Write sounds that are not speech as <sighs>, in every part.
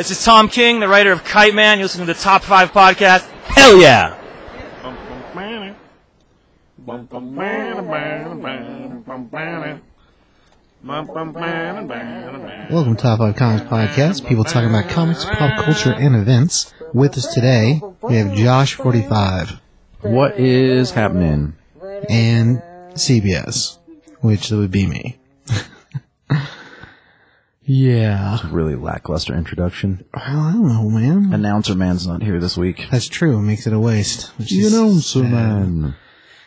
This is Tom King, the writer of Kite Man. You're listening to the Top 5 Podcast. Hell yeah! Welcome to Top 5 Comics Podcast. People talking about comics, pop culture, and events. With us today, we have Josh45 What is happening? and CBS, which would be me. <laughs> yeah. Really lackluster introduction. Well, I don't know, man. Announcer man's not here this week. That's true. It makes it a waste. Which is Announcer sad. man.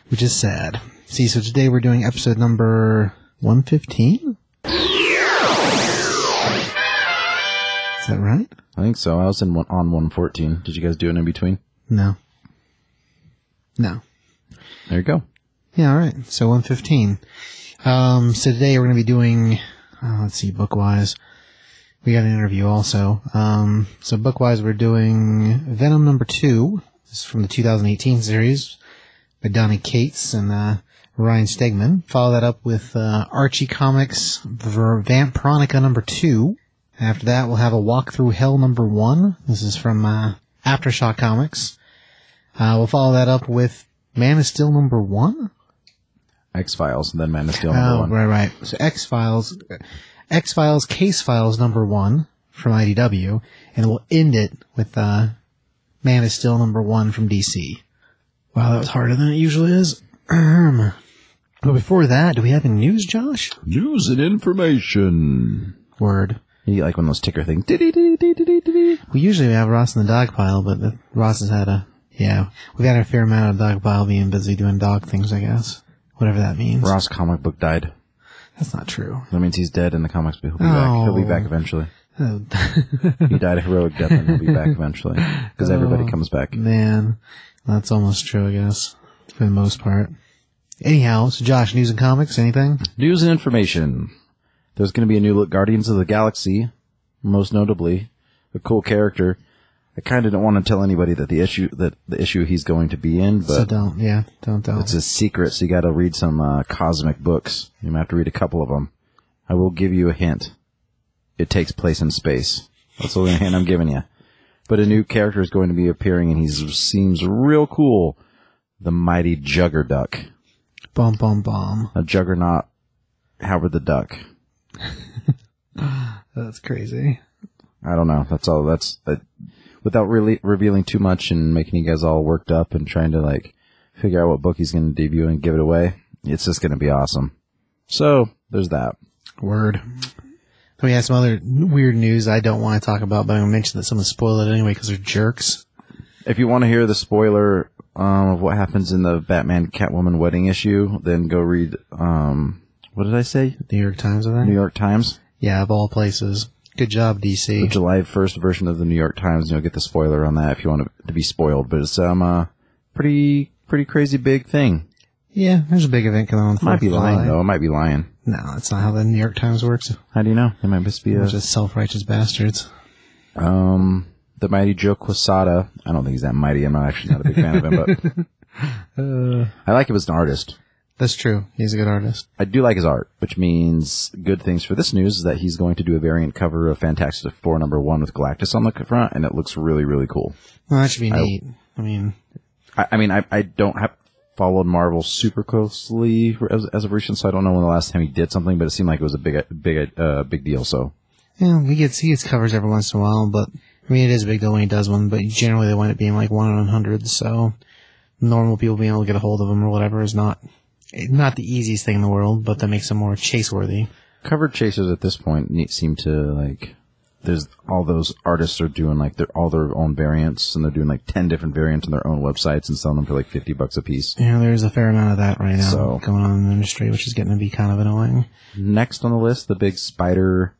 Which is sad. See, so today we're doing episode number 115? Is that right? I think so. I was in one, on 114. Did you guys do it in between? No. No. There you go. Yeah, all right. So 115. Um, so today we're going to be doing, uh, let's see, bookwise. We got an interview also. Um, so bookwise we're doing Venom number two. This is from the 2018 series by Donny Cates and, uh, Ryan Stegman. Follow that up with, uh, Archie Comics Ver- Vampironica number two. After that we'll have a Walk Through Hell number one. This is from, uh, Aftershock Comics. Uh, we'll follow that up with Man of Steel number one. X Files and then Man of Steel number Oh, one. right, right. So X Files, X Files, Case Files number one from IDW, and we'll end it with uh, Man of Steel number one from DC. Wow, that was harder than it usually is. But before that, do we have any news, Josh? News and information. Word. You like when those ticker things. We usually have Ross in the dog pile, but Ross has had a yeah. We've had a fair amount of dog pile being busy doing dog things, I guess. Whatever that means. Ross comic book died. That's not true. That means he's dead in the comics, but he'll be back. He'll be Oh. back eventually. Oh, He died a heroic death and he'll be back eventually. Because everybody oh, comes back. Man, that's almost true, I guess, for the most part. Anyhow, so Josh, news and comics, anything? News and information. There's going to be a new look Guardians of the Galaxy, most notably a cool character. I kind of don't want to tell anybody that the issue that the issue he's going to be in, so but don't, yeah, don't, don't. it's a secret. So you got to read some uh, cosmic books. You might have to read a couple of them. I will give you a hint. It takes place in space. That's the only hint I'm giving you. But a new character is going to be appearing, and he seems real cool. The mighty Juggerduck, Bum, bum, bum. a Juggernaut, Howard the Duck. <laughs> That's crazy. I don't know. That's all. That's uh, without really revealing too much and making you guys all worked up and trying to like figure out what book he's going to debut and give it away. It's just going to be awesome. So there's that. Word. We have some other weird news I don't want to talk about, but I'm going to mention that someone spoiled it anyway because they're jerks. If you want to hear the spoiler um, of what happens in the Batman Catwoman wedding issue, then go read. Um, what did I say? New York Times, I think? New York Times. Yeah, of all places. Good job, DC. The. July 1st version of the New York Times. You'll get the spoiler on that if you want to, to be spoiled. But it's um uh, pretty pretty crazy big thing. Yeah, there's a big event coming on. Might be lying July. though. It might be lying. No, that's not how the New York Times works. How do you know? It might just be a Just self-righteous bastards. Um, the mighty Joe Quesada. I don't think he's that mighty. I'm not actually not a big fan of him, but <laughs> I like him as an artist. That's true. He's a good artist. I do like his art, which means good things for this news is that he's going to do a variant cover of Fantastic Four number one with Galactus on the front, and it looks really, really cool. Well, that should be neat. I mean, I, I mean, I, I don't have followed Marvel super closely as, as of recent, so I don't know when the last time he did something, but it seemed like it was a big, big, uh, big deal. So yeah, he gets he gets covers every once in a while, but I mean, it is a big deal when he does one. But generally, they wind up being like one in a hundred. So normal people being able to get a hold of them or whatever is not not the easiest thing in the world, but that makes them more chase worthy. cover chasers at this point seem to like there's all those artists are doing like their all their own variants and they're doing like 10 different variants on their own websites and selling them for like 50 bucks a piece Yeah, there's a fair amount of that right now So- going on in the industry, which is getting to be kind of annoying. next on the list the big spider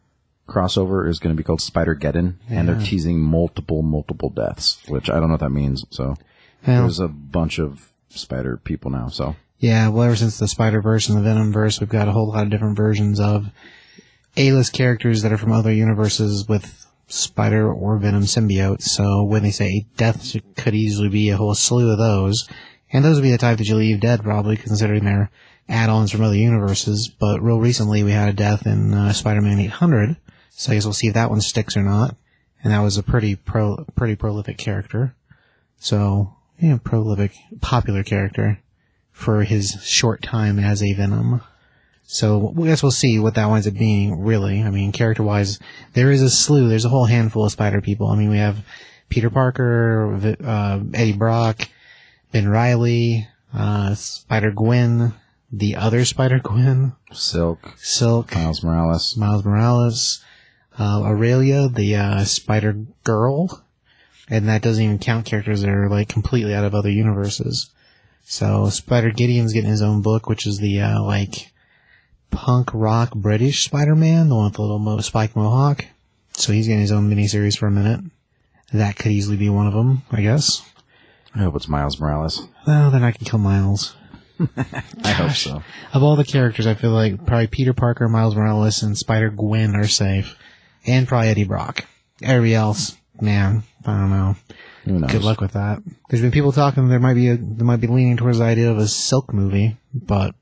crossover is going to be called spider-geddon and they're teasing multiple multiple deaths which i don't know what that means so Well, there's a bunch of spider people now so Yeah, well, ever since the Spider Verse and the Venom Verse, we've got a whole lot of different versions of A-list characters that are from other universes with Spider or Venom symbiotes. So when they say death could easily be a whole slew of those, and those would be the type that you leave dead probably, considering they're add-ons from other universes. But real recently, we had a death in uh, Spider-Man 800, so I guess we'll see if that one sticks or not. and that was a pretty pro, pretty prolific character. So, know, prolific, popular character for his short time as a Venom. So I guess we'll see what that winds up being, really. I mean, character-wise, there is a slew, there's a whole handful of Spider people. I mean, we have Peter Parker, uh, Eddie Brock, Ben Riley, uh, Spider-Gwen, the other <laughs> Spider-Gwen, Silk, Silk, Miles Morales. Miles Morales, uh, Aurelia, the, uh, Spider Girl, and that doesn't even count characters that are like completely out of other universes. So Spider Gideon's getting his own book, which is the, uh, like, punk rock British Spider-Man, the one with the little mo- spike mohawk. So he's getting his own miniseries for a minute. That could easily be one of them, I guess. I hope it's Miles Morales. Well, then I can kill Miles. <laughs> I hope so. Of all the characters, I feel like probably Peter Parker, Miles Morales, and Spider Gwen are safe, and probably Eddie Brock. Everybody else, man, I don't know. Who knows? Good luck with that. There's been people talking there might be a, there might be leaning towards the idea of a Silk movie, but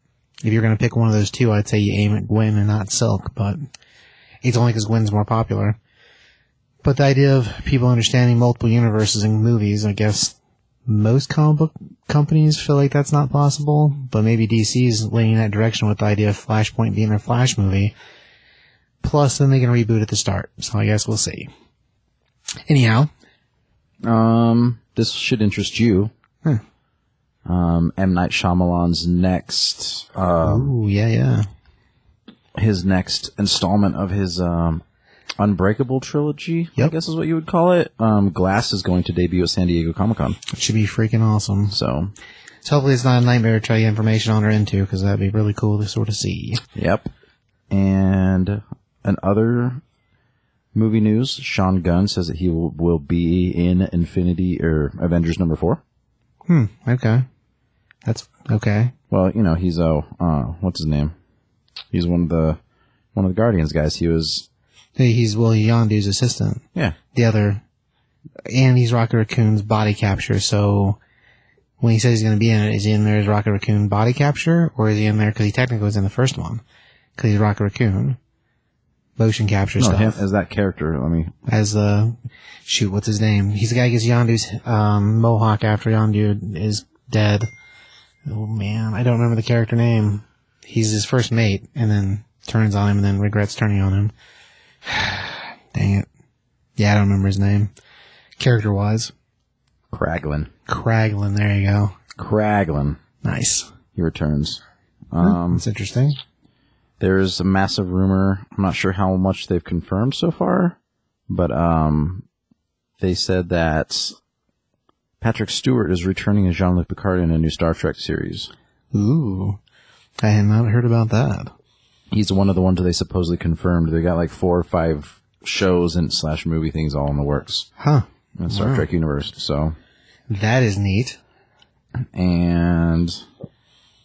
if you're gonna pick one of those two, I'd say you aim at Gwen and not Silk. But it's only because Gwen's more popular. But the idea of people understanding multiple universes in movies, I guess most comic book companies feel like that's not possible, but maybe DC's leaning in that direction with the idea of Flashpoint being a Flash movie. Plus, then they can reboot at the start. So I guess we'll see. Anyhow, Um, this should interest you. Hmm. Um, M Night Shyamalan's next, uh, ooh, yeah, yeah. his next installment of his um, Unbreakable trilogy. I guess is what you would call it. Um, Glass is going to debut at San Diego Comic Con. It should be freaking awesome. So, So hopefully it's not a nightmare to try to get information on or into, because that'd be really cool to sort of see. yep. And an other movie news: Sean Gunn says that he will, will be in Infinity or Avengers number four. Hmm, okay. That's okay. Well, you know, he's uh, uh what's his name? He's one of the one of the Guardians guys. He was Hey, He's Willie Yondu's assistant. yeah. The other, and he's Rocket Raccoon's body capture, so when he says he's going to be in it, is he in there as Rocket Raccoon body capture, or is he in there because he technically was in the first one? Because he's Rocket Raccoon. Motion capture No, stuff. him as that character. I mean, as the shoot, what's his name? He's the guy who gets Yondu's um, mohawk after Yondu is dead. Oh man, I don't remember the character name. He's his first mate, and then turns on him, and then regrets turning on him. <sighs> Dang it. Yeah, I don't remember his name. Character wise, Kraglin. Kraglin. There you go. Kraglin. Nice. He returns. Um, That's interesting. There's a massive rumor. I'm not sure how much they've confirmed so far, but um, they said that Patrick Stewart is returning as Jean-Luc Picard in a new Star Trek series. Ooh, I had not heard about that. He's one of the ones that they supposedly confirmed. They got like four or five shows and slash movie things all in the works Huh. in the Star Trek universe. So That is neat. and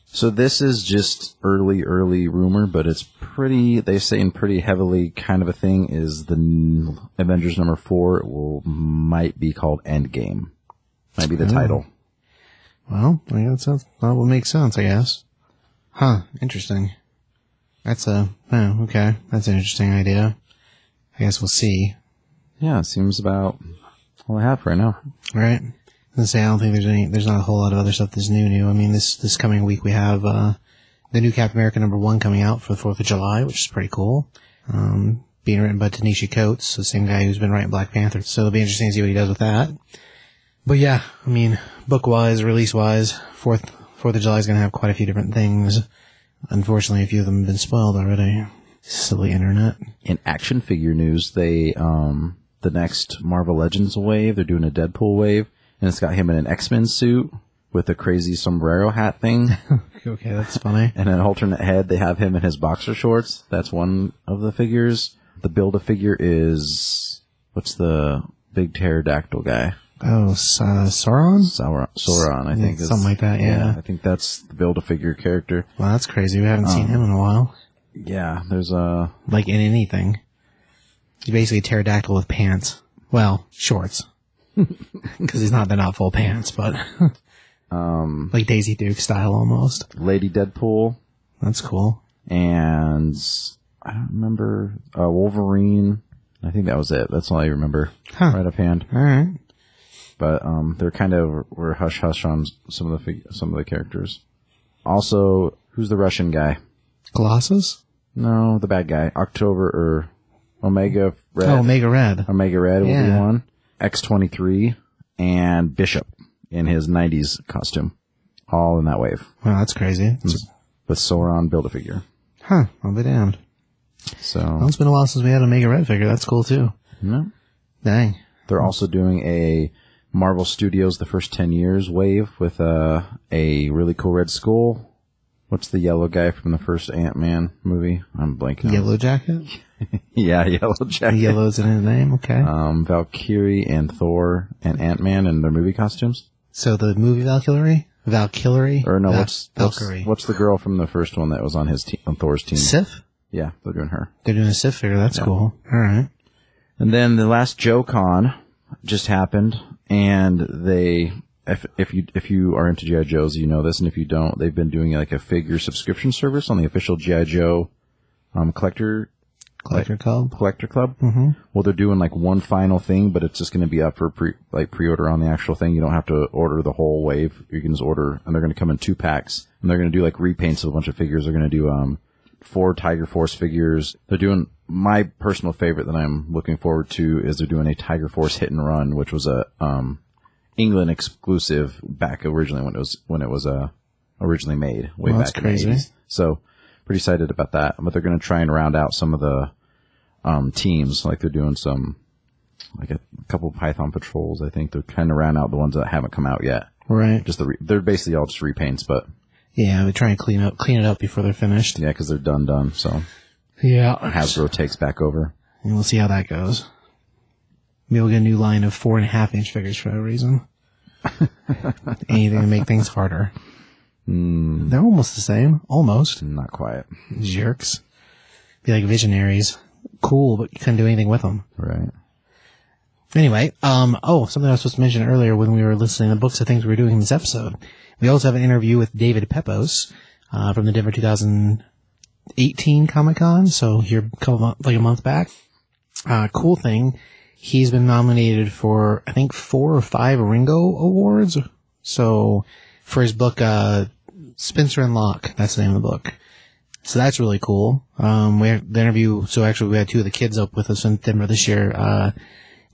so this is just early, early rumor, but it's pretty. They're saying pretty heavily, kind of a thing. Is the Avengers number four will might be called Endgame, might be the oh. title. Well, I guess that's, that would make sense, I guess. Huh, interesting. That's a, oh, okay. That's an interesting idea. I guess we'll see. Yeah, seems about all I have right now. Right? Say, I don't think there's any, there's not a whole lot of other stuff that's new new. I mean, this, this coming week we have, uh, the new Captain America number one coming out for the 4th of July, which is pretty cool. Um, being written by Ta-Nehisi Coates, the same guy who's been writing Black Panther. So it'll be interesting to see what he does with that. But yeah, I mean, book wise, release wise, 4th, 4th of July is gonna have quite a few different things. Unfortunately, a few of them have been spoiled already. Silly internet. In action figure news, they um the next Marvel Legends wave, they're doing a Deadpool wave, and it's got him in an X Men suit with a crazy sombrero hat thing. <laughs> Okay, that's funny. and an alternate head, they have him in his boxer shorts. That's one of the figures. The build a figure is what's the big pterodactyl guy? Oh, uh, Sauron? Sauron, Sauron I think. is- something like that, yeah. I think that's the build a figure character. Well, that's crazy. We haven't seen him in a while. Yeah, there's a Like in anything. He's basically a pterodactyl with pants. Well, shorts. <laughs> Because he's not, they're not full pants, but. <laughs> um, like Daisy Duke style almost. Lady Deadpool That's cool. and I don't remember uh, Wolverine I think that was it. That's all I remember Huh. right offhand. All right. But um, they're kind of were hush hush on some of the fig- some of the characters. Also, who's the Russian guy? Colossus? No, the bad guy. October or Omega Red. Oh, Omega Red. Omega Red will be Yeah. one. X twenty three and Bishop in his nineties costume, all in that wave Wow, that's crazy. with Sauron build a figure. Huh. I'll be damned. So Well, it's been a while since we had a Mega Red figure. That's cool too. yeah. Dang. they're also doing a Marvel Studios the first ten years wave with uh, a really cool Red Skull. What's the yellow guy from the first Ant Man movie? I'm blanking. Yellow Jacket? <laughs> Yeah, Yellow Jacket. Yellow's in his name. Okay. Um, Valkyrie and Thor and Ant Man in their movie costumes. so the movie Valkyrie? Valkyrie? Or no, Va- what's what's, Valkyrie? what's the girl from the first one that was on his team, on Thor's team? Sif? Yeah, they're doing her. They're doing a Sif figure. That's cool. All right. And then the last Joe Con just happened, and they, if, if you if you are into GI Joes, you know this, and if you don't, they've been doing like a figure subscription service on the official GI Joe um, collector Collector Club. collector club. Mm-hmm. Well, they're doing like one final thing, but it's just going to be up for pre like pre order on the actual thing. You don't have to order the whole wave. You can just order, and they're going to come in two packs, and they're going to do like repaints of a bunch of figures. They're going to do um four Tiger Force figures. They're doing my personal favorite that I'm looking forward to is they're doing a Tiger Force hit and run, which was a um England exclusive back originally when it was when it was uh originally made way Well, back that's in crazy. the 80s. So pretty excited about that. But they're going to try and round out some of the um, teams. Like they're doing some, like a, couple Python patrols. I think they're trying to round out the ones that haven't come out yet. Right. Just the re- they're basically all just repaints, but Yeah, they try and clean up, clean it up before they're finished. yeah, because they're done done. So Yeah. Hasbro takes back over. And we'll see how that goes. Maybe we'll get a new line of four and a half inch figures for no reason. <laughs> Anything to make things harder. They're almost the same. Almost. Not quiet, Jerks. Be like visionaries. Cool, but you couldn't do anything with them. right? Anyway, um, oh, something I was supposed to mention earlier when we were listening to the books of things we were doing in this episode. We also have an interview with David Pepose, uh, from the Denver 2018 Comic Con. So here, a couple months, like a month back. Uh, cool thing. He's been nominated for, I think, four or five Ringo Awards. So, for his book, uh, Spencer and Locke, that's the name of the book. So that's really cool. Um, we had the interview, so actually we had two of the kids up with us in Denver this year, uh,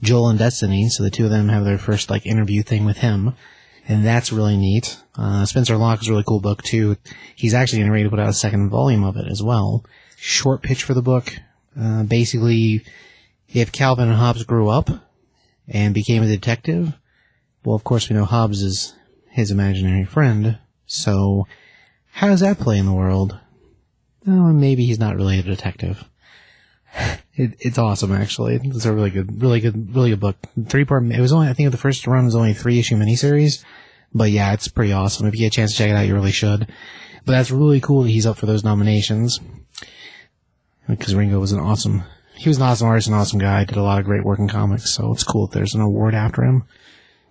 Joel and Destinee. So the two of them have their first like interview thing with him. And that's really neat. Uh, Spencer Locke is a really cool book too. He's actually getting ready to put out a second volume of it as well. Short pitch for the book. Uh, basically, if Calvin and Hobbes grew up and became a detective, well, of course we know Hobbes is his imaginary friend. So how does that play in the world? Oh, maybe he's not really a detective. <laughs> It, it's awesome, actually. It's a really good, really good, really good book. Three part. It was only, I think, the first run was only three issue miniseries, but yeah, it's pretty awesome. If you get a chance to check it out, you really should. But that's really cool that he's up for those nominations because Ringo was an awesome. He was an awesome artist, an awesome guy. Did a lot of great work in comics, so it's cool that there's an award after him.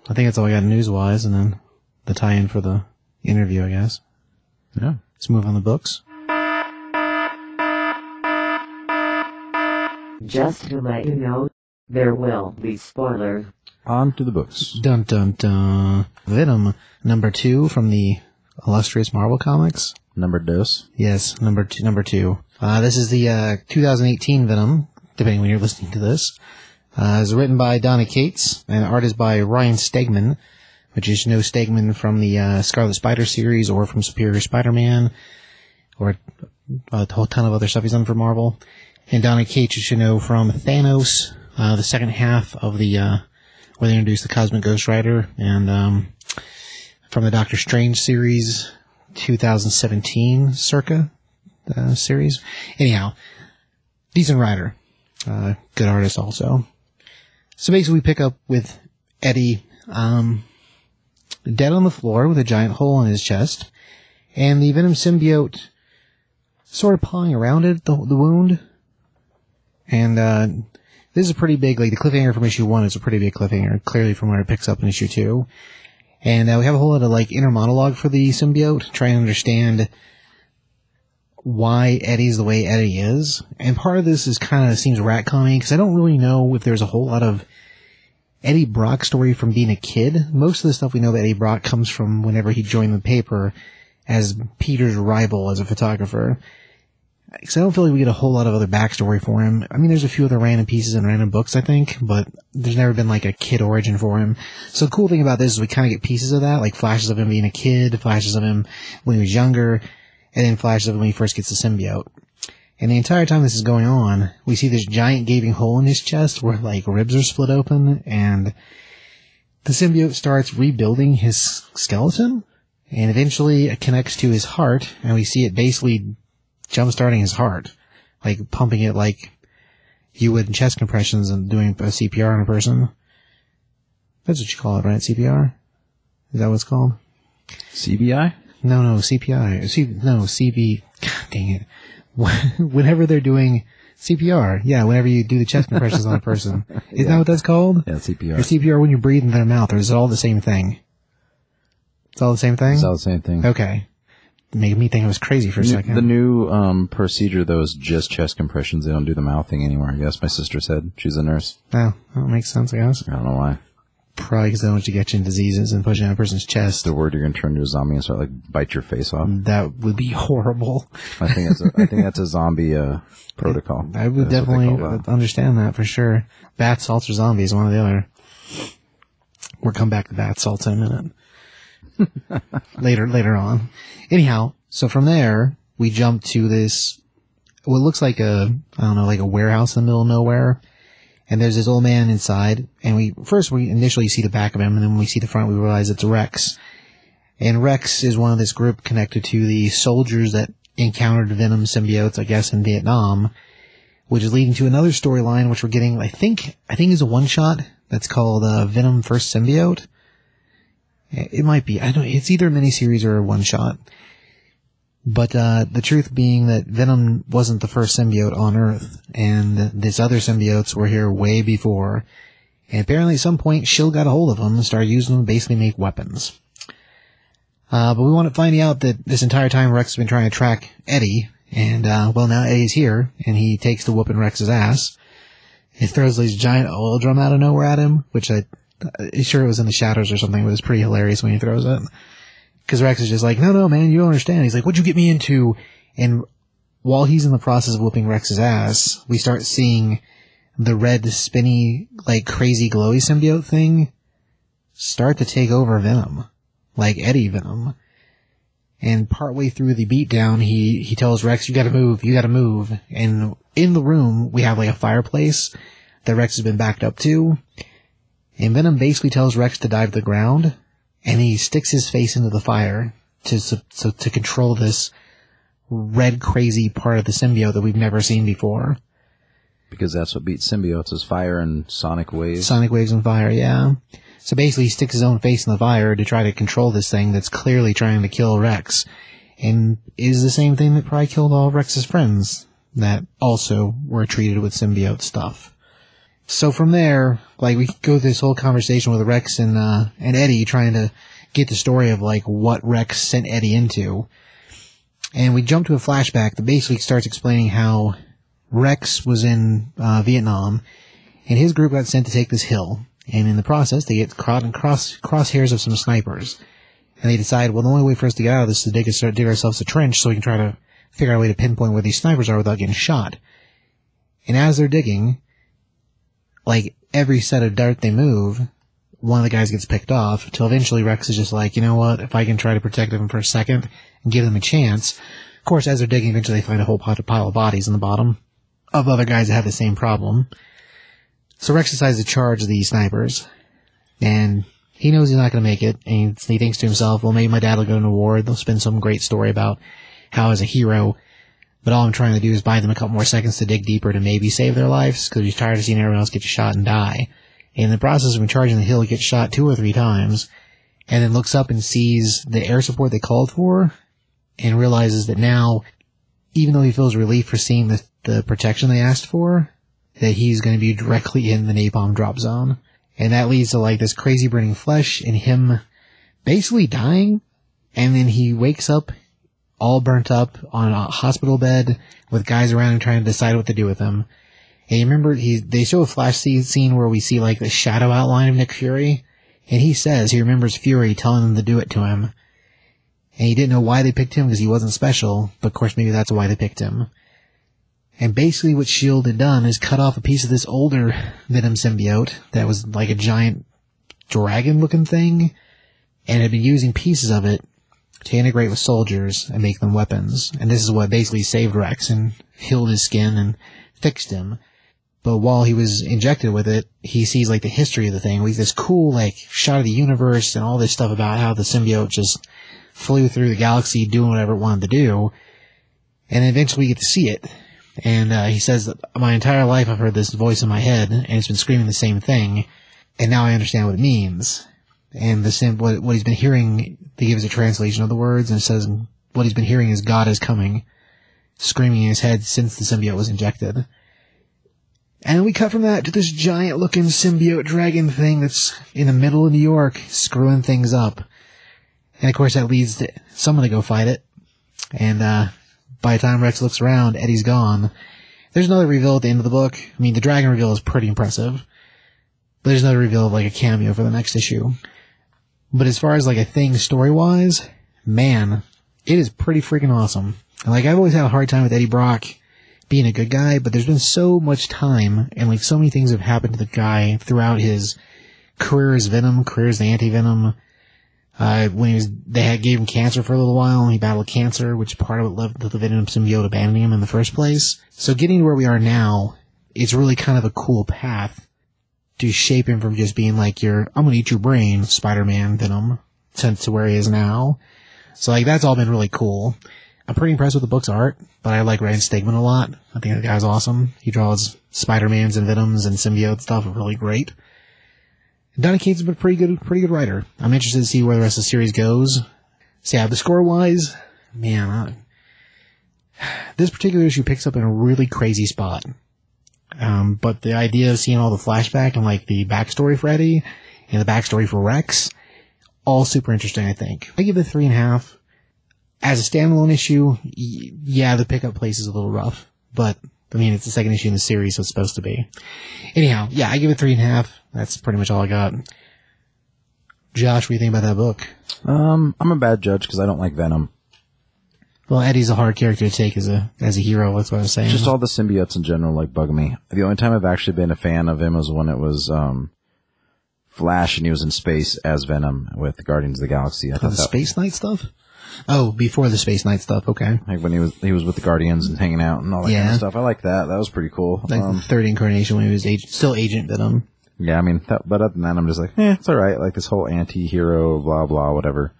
I think that's all I got news wise, and then the tie-in for the interview, I guess. Yeah. Let's move on the books. Just to let you know, there will be spoilers. On to the books. Dun dun dun. Venom number two from the illustrious Marvel comics. Number dos. Yes, number two. Number two. Uh, this is the uh, 2018 Venom, depending when you're listening to this. Uh, it's written by Donny Cates and art is by Ryan Stegman, which is no Stegman from the uh, Scarlet Spider series or from Superior Spider-Man or a whole ton of other stuff he's done for Marvel. And Donny Cates, you should know from Thanos, uh, the second half of the uh, where they introduced the Cosmic Ghost Rider, and um, from the Doctor Strange series, 2017 circa uh, series. Anyhow, decent writer, uh, good artist also. So basically, we pick up with Eddie um, dead on the floor with a giant hole in his chest, and the Venom symbiote sort of pawing around it, the, the wound. And uh, this is a pretty big, like the cliffhanger from issue one is a pretty big cliffhanger, clearly from where it picks up in issue two. And uh, we have a whole lot of like inner monologue for the symbiote, trying to understand why Eddie's the way Eddie is. And part of this is kind of seems retconny because I don't really know if there's a whole lot of Eddie Brock story from being a kid. Most of the stuff we know about Eddie Brock comes from whenever he joined the paper as Peter's rival as a photographer. Because I don't feel like we get a whole lot of other backstory for him. I mean, there's a few other random pieces in random books, I think, but there's never been like a kid origin for him. So the cool thing about this is we kind of get pieces of that, like flashes of him being a kid, flashes of him when he was younger, and then flashes him when he first gets the symbiote. And the entire time this is going on, we see this giant gaping hole in his chest where like ribs are split open and the symbiote starts rebuilding his skeleton and eventually it connects to his heart and we see it basically jump starting his heart, like pumping it like you would in chest compressions and doing a CPR on a person. That's what you call it, right? CPR? Is that what it's called? CBI? No, no, CPI. C, no, CB. God dang it. <laughs> Whenever they're doing CPR, yeah, whenever you do the chest compressions on a person. <laughs> Is that what that's called? Yeah, CPR. Or CPR when you breathe into their mouth, or is it all the same thing? It's all the same thing? It's all the same thing. Okay. Made me think I was crazy for a New- second. The new um, procedure, though, is just chest compressions. They don't do the mouth thing anymore. I guess my sister said she's a nurse. Oh, that makes sense, I guess. I don't know why. Probably because they don't want you to get you in diseases and push it in a person's chest. The word you're gonna turn into a zombie and start like bite your face off. That would be horrible. I think that's a, I think that's a zombie uh, protocol. I would That's definitely understand that for sure. Bath salts or zombies, one or the other. We'll come back to bath salts in a minute. <laughs> later, later on. Anyhow, so from there, we jump to this, what looks like a, I don't know, like a warehouse in the middle of nowhere. And there's this old man inside, and we, first we initially see the back of him, and then when we see the front, we realize it's Rex. And Rex is one of this group connected to the soldiers that encountered Venom symbiotes, I guess, in Vietnam which is leading to another storyline, which we're getting, I think, I think is a one shot that's called uh, Venom First Symbiote. It might be. I don't. It's either a miniseries or a one shot. But uh, the truth being that Venom wasn't the first symbiote on Earth, and these other symbiotes were here way before. And apparently, at some point, Shield got a hold of them and started using them to basically make weapons. Uh, but we want to find out that this entire time Rex has been trying to track Eddie, and uh, well, now Eddie's here, and he takes the whooping Rex's ass. He throws this giant oil drum out of nowhere at him, which I, I'm sure it was in the shadows or something, but it's pretty hilarious when he throws it. Because Rex is just like, no, no, man, you don't understand. He's like, what'd you get me into? And while he's in the process of whooping Rex's ass, we start seeing the red, spinny, like crazy glowy symbiote thing start to take over Venom, like Eddie Venom. And partway through the beatdown, he, he tells Rex, you gotta move, you gotta move. And in the room, we have like a fireplace that Rex has been backed up to. And Venom basically tells Rex to dive to the ground, and he sticks his face into the fire to, so, so to control this red crazy part of the symbiote that we've never seen before. because that's what beats symbiotes is fire and sonic waves. Sonic waves and fire, yeah. So basically, he sticks his own face in the fire to try to control this thing that's clearly trying to kill Rex, and is the same thing that probably killed all Rex's friends that also were treated with symbiote stuff. So from there, like we go through this whole conversation with Rex and uh, and Eddie trying to get the story of like what Rex sent Eddie into, and we jump to a flashback that basically starts explaining how Rex was in uh, Vietnam and his group got sent to take this hill. And in the process, they get caught in cross crosshairs of some snipers. And they decide, well, the only way for us to get out of this is to dig, us- dig ourselves a trench so we can try to figure out a way to pinpoint where these snipers are without getting shot. And as they're digging, like every set of dart they move, one of the guys gets picked off, till eventually Rex is just like, you know what, if I can try to protect them for a second and give them a chance. Of course, as they're digging, eventually they find a whole pile of bodies in the bottom of other guys that have the same problem. So Rex decides to charge the snipers, and he knows he's not going to make it, and he thinks to himself, well, maybe my dad will go to war, they'll spin some great story about how as a hero, but all I'm trying to do is buy them a couple more seconds to dig deeper to maybe save their lives, because he's tired of seeing everyone else get shot and die. And in the process of charging the hill, he gets shot two or three times, and then looks up and sees the air support they called for, and realizes that now, even though he feels relief for seeing the, the protection they asked for, that he's going to be directly in the napalm drop zone. And that leads to like this crazy burning flesh and him basically dying. And then he wakes up all burnt up on a hospital bed with guys around trying to decide what to do with him. And you remember he they show a flash scene scene where we see like the shadow outline of Nick Fury, and he says he remembers Fury telling them to do it to him, and he didn't know why they picked him because he wasn't special. But of course, maybe that's why they picked him. And basically, what Shield had done is cut off a piece of this older Venom symbiote that was like a giant dragon-looking thing, and had been using pieces of it to integrate with soldiers and make them weapons. And this is what basically saved Rex and healed his skin and fixed him. But while he was injected with it, he sees like the history of the thing. We get this cool like shot of the universe and all this stuff about how the symbiote just flew through the galaxy doing whatever it wanted to do. And eventually we get to see it. And uh, he says my entire life I've heard this voice in my head and it's been screaming the same thing. And now I understand what it means. And the sim- what, what he's been hearing, they give us a translation of the words and it says what he's been hearing is God is coming, screaming in his head since the symbiote was injected. And we cut from that to this giant looking symbiote dragon thing that's in the middle of New York, screwing things up. And of course that leads to someone to go fight it. And, uh, by the time Rex looks around, Eddie's gone. There's another reveal at the end of the book. I mean, the dragon reveal is pretty impressive. But there's another reveal of like a cameo for the next issue. But as far as like a thing story wise, man, it is pretty freaking awesome. And like I've always had a hard time with Eddie Brock being a good guy, but there's been so much time and like so many things have happened to the guy throughout his career as Venom, career as the anti-Venom. Uh, when he was, they had gave him cancer for a little while and he battled cancer, which part of it led to the Venom symbiote abandoning him in the first place. So getting to where we are now, it's really kind of a cool path to shape him from just being like your, I'm gonna eat your brain, Spider-Man Venom, to, to where he is now. So like that's all been really cool. I'm pretty impressed with the book's art, but I like Ryan Stegman a lot. I think the guy's awesome. He draws Spider-Mans and Venoms and symbiote stuff really great. Donny Cates been a pretty good, pretty good writer. I'm interested to see where the rest of the series goes. So yeah, the score wise, man, I, <sighs> this particular issue picks up in a really crazy spot. Um, but the idea of seeing all the flashback and like the backstory for Eddie and the backstory for Rex, all super interesting, I think. I give it three and a half. As a standalone issue, yeah, the pickup place is a little rough, but I mean, it's the second issue in the series, so it's supposed to be. Anyhow, yeah, I give it three and a half. That's pretty much all I got. Josh, what do you think about that book? Um, I'm a bad judge because I don't like Venom. Well, Eddie's a hard character to take as a as a hero. That's what I'm saying. Just all the symbiotes in general like bug me. The only time I've actually been a fan of him was when it was um, Flash and he was in space as Venom with Guardians of the Galaxy. I Oh, thought the Space Knight stuff. Oh, before the Space Knight stuff. Okay, like when he was he was with the Guardians and hanging out and all that kind of stuff. I like that. That was pretty cool. like Um, the third incarnation when he was agent, still Agent Venom. Yeah, I mean, that, but other than that, I'm just like, eh, it's all right. Like this whole anti-hero, blah blah, whatever.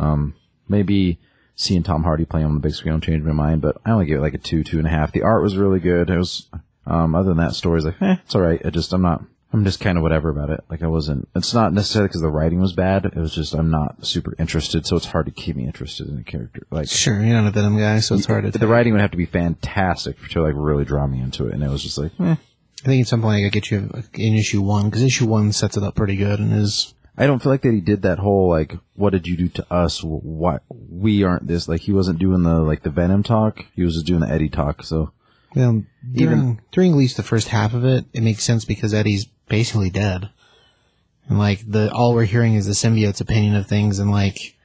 Um, maybe seeing Tom Hardy play on the big screen will change my mind, but I only give it like a two, two and a half. The art was really good. It was, um, other than that, story's like, eh, it's all right. I just, I'm not, I'm just kind of whatever about it. Like I wasn't. It's not necessarily because the writing was bad. It was just I'm not super interested, so it's hard to keep me interested in a character. Like Sure, you're not a Venom guy, so it's hard to. the tell. writing would have to be fantastic to like really draw me into it, and it was just like, eh. I think at some point I gotta get you in issue one because issue one sets it up pretty good and is I don't feel like that he did that whole like, what did you do to us? What we aren't this. Like he wasn't doing the like the Venom talk. He was just doing the Eddie talk. So well during during at least the first half of it, it makes sense because Eddie's basically dead, and like the all we're hearing is the symbiote's opinion of things and like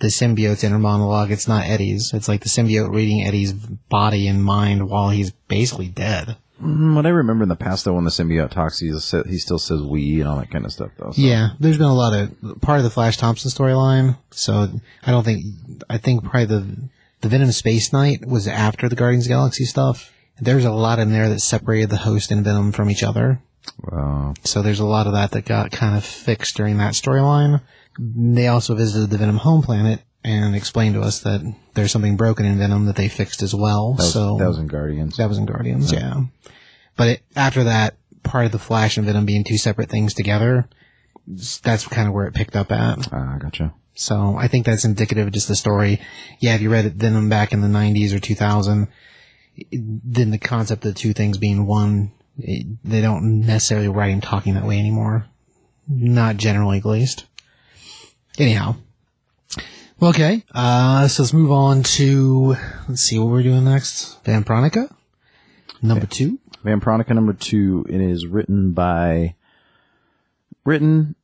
the symbiote's inner monologue. It's not Eddie's. It's like the symbiote reading Eddie's body and mind while he's basically dead. Mm, what I remember in the past though, when the symbiote talks, he he still says we and all that kind of stuff though. So. Yeah, there's been a lot of part of the Flash Thompson storyline. So I don't think I think probably the the Venom Space Knight was after the Guardians of the Galaxy stuff. There's a lot in there that separated the Host and Venom from each other. Uh, So there's a lot of that that got kind of fixed during that storyline. They also visited the Venom home planet and explained to us that there's something broken in Venom that they fixed as well. that was, so that was in Guardians. that was in Guardians, yeah. But it, after that, part of the Flash and Venom being two separate things together, that's kind of where it picked up at. Ah, gotcha. So I think that's indicative of just the story. Yeah, if you read it Venom back in the 90s or 2000, then the concept of the two things being one, it, they don't necessarily write him talking that way anymore. Not generally, at least. Anyhow, Okay, uh, so let's move on to, let's see what we're doing next. Vampironica, number two. Vampironica number two. It is written by, written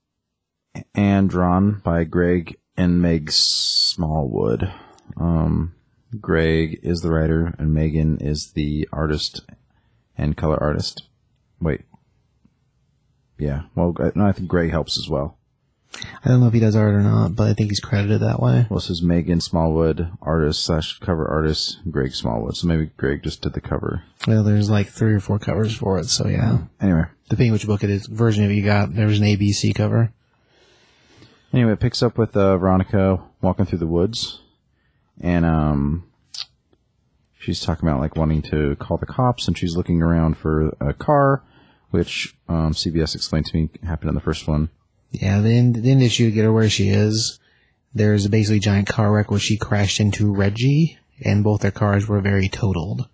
and drawn by Greg and Meg Smallwood. Um, Greg is the writer and Megan is the artist and color artist. Wait. Yeah. Well, no, I think Greg helps as well. I don't know if he does art or not, but I think he's credited that way. Well, this is Megan Smallwood, artist slash cover artist, Greg Smallwood. So maybe Greg just did the cover. Well, there's like three or four covers for it, so yeah. Anyway. Depending which book it is, version of it you got, there's an ABC cover. Anyway, it picks up with uh, Veronica walking through the woods, and um, she's talking about like wanting to call the cops, and she's looking around for a car, which um, CBS explained to me happened in the first one. Yeah, the end, the end issue to get her where she is, there's basically a basically giant car wreck where she crashed into Reggie, and both their cars were very totaled.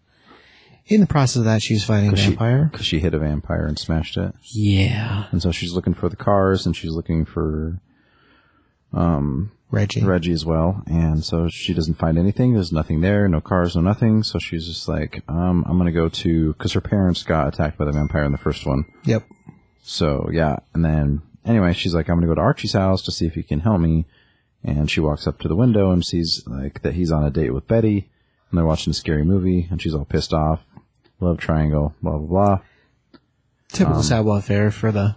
In the process of that, she was fighting a vampire. because she hit a vampire and smashed it, yeah, and so she's looking for the cars, and she's looking for um, Reggie. Reggie as well, and so she doesn't find anything. There's nothing there, no cars, no nothing. So she's just like, um, I'm gonna go to because her parents got attacked by the vampire in the first one. Yep. So yeah, and then anyway, she's like, I'm gonna go to Archie's house to see if he can help me. And she walks up to the window and sees like that he's on a date with Betty, and they're watching a scary movie, and she's all pissed off. Love triangle, blah blah blah. Typical saboteur affair for the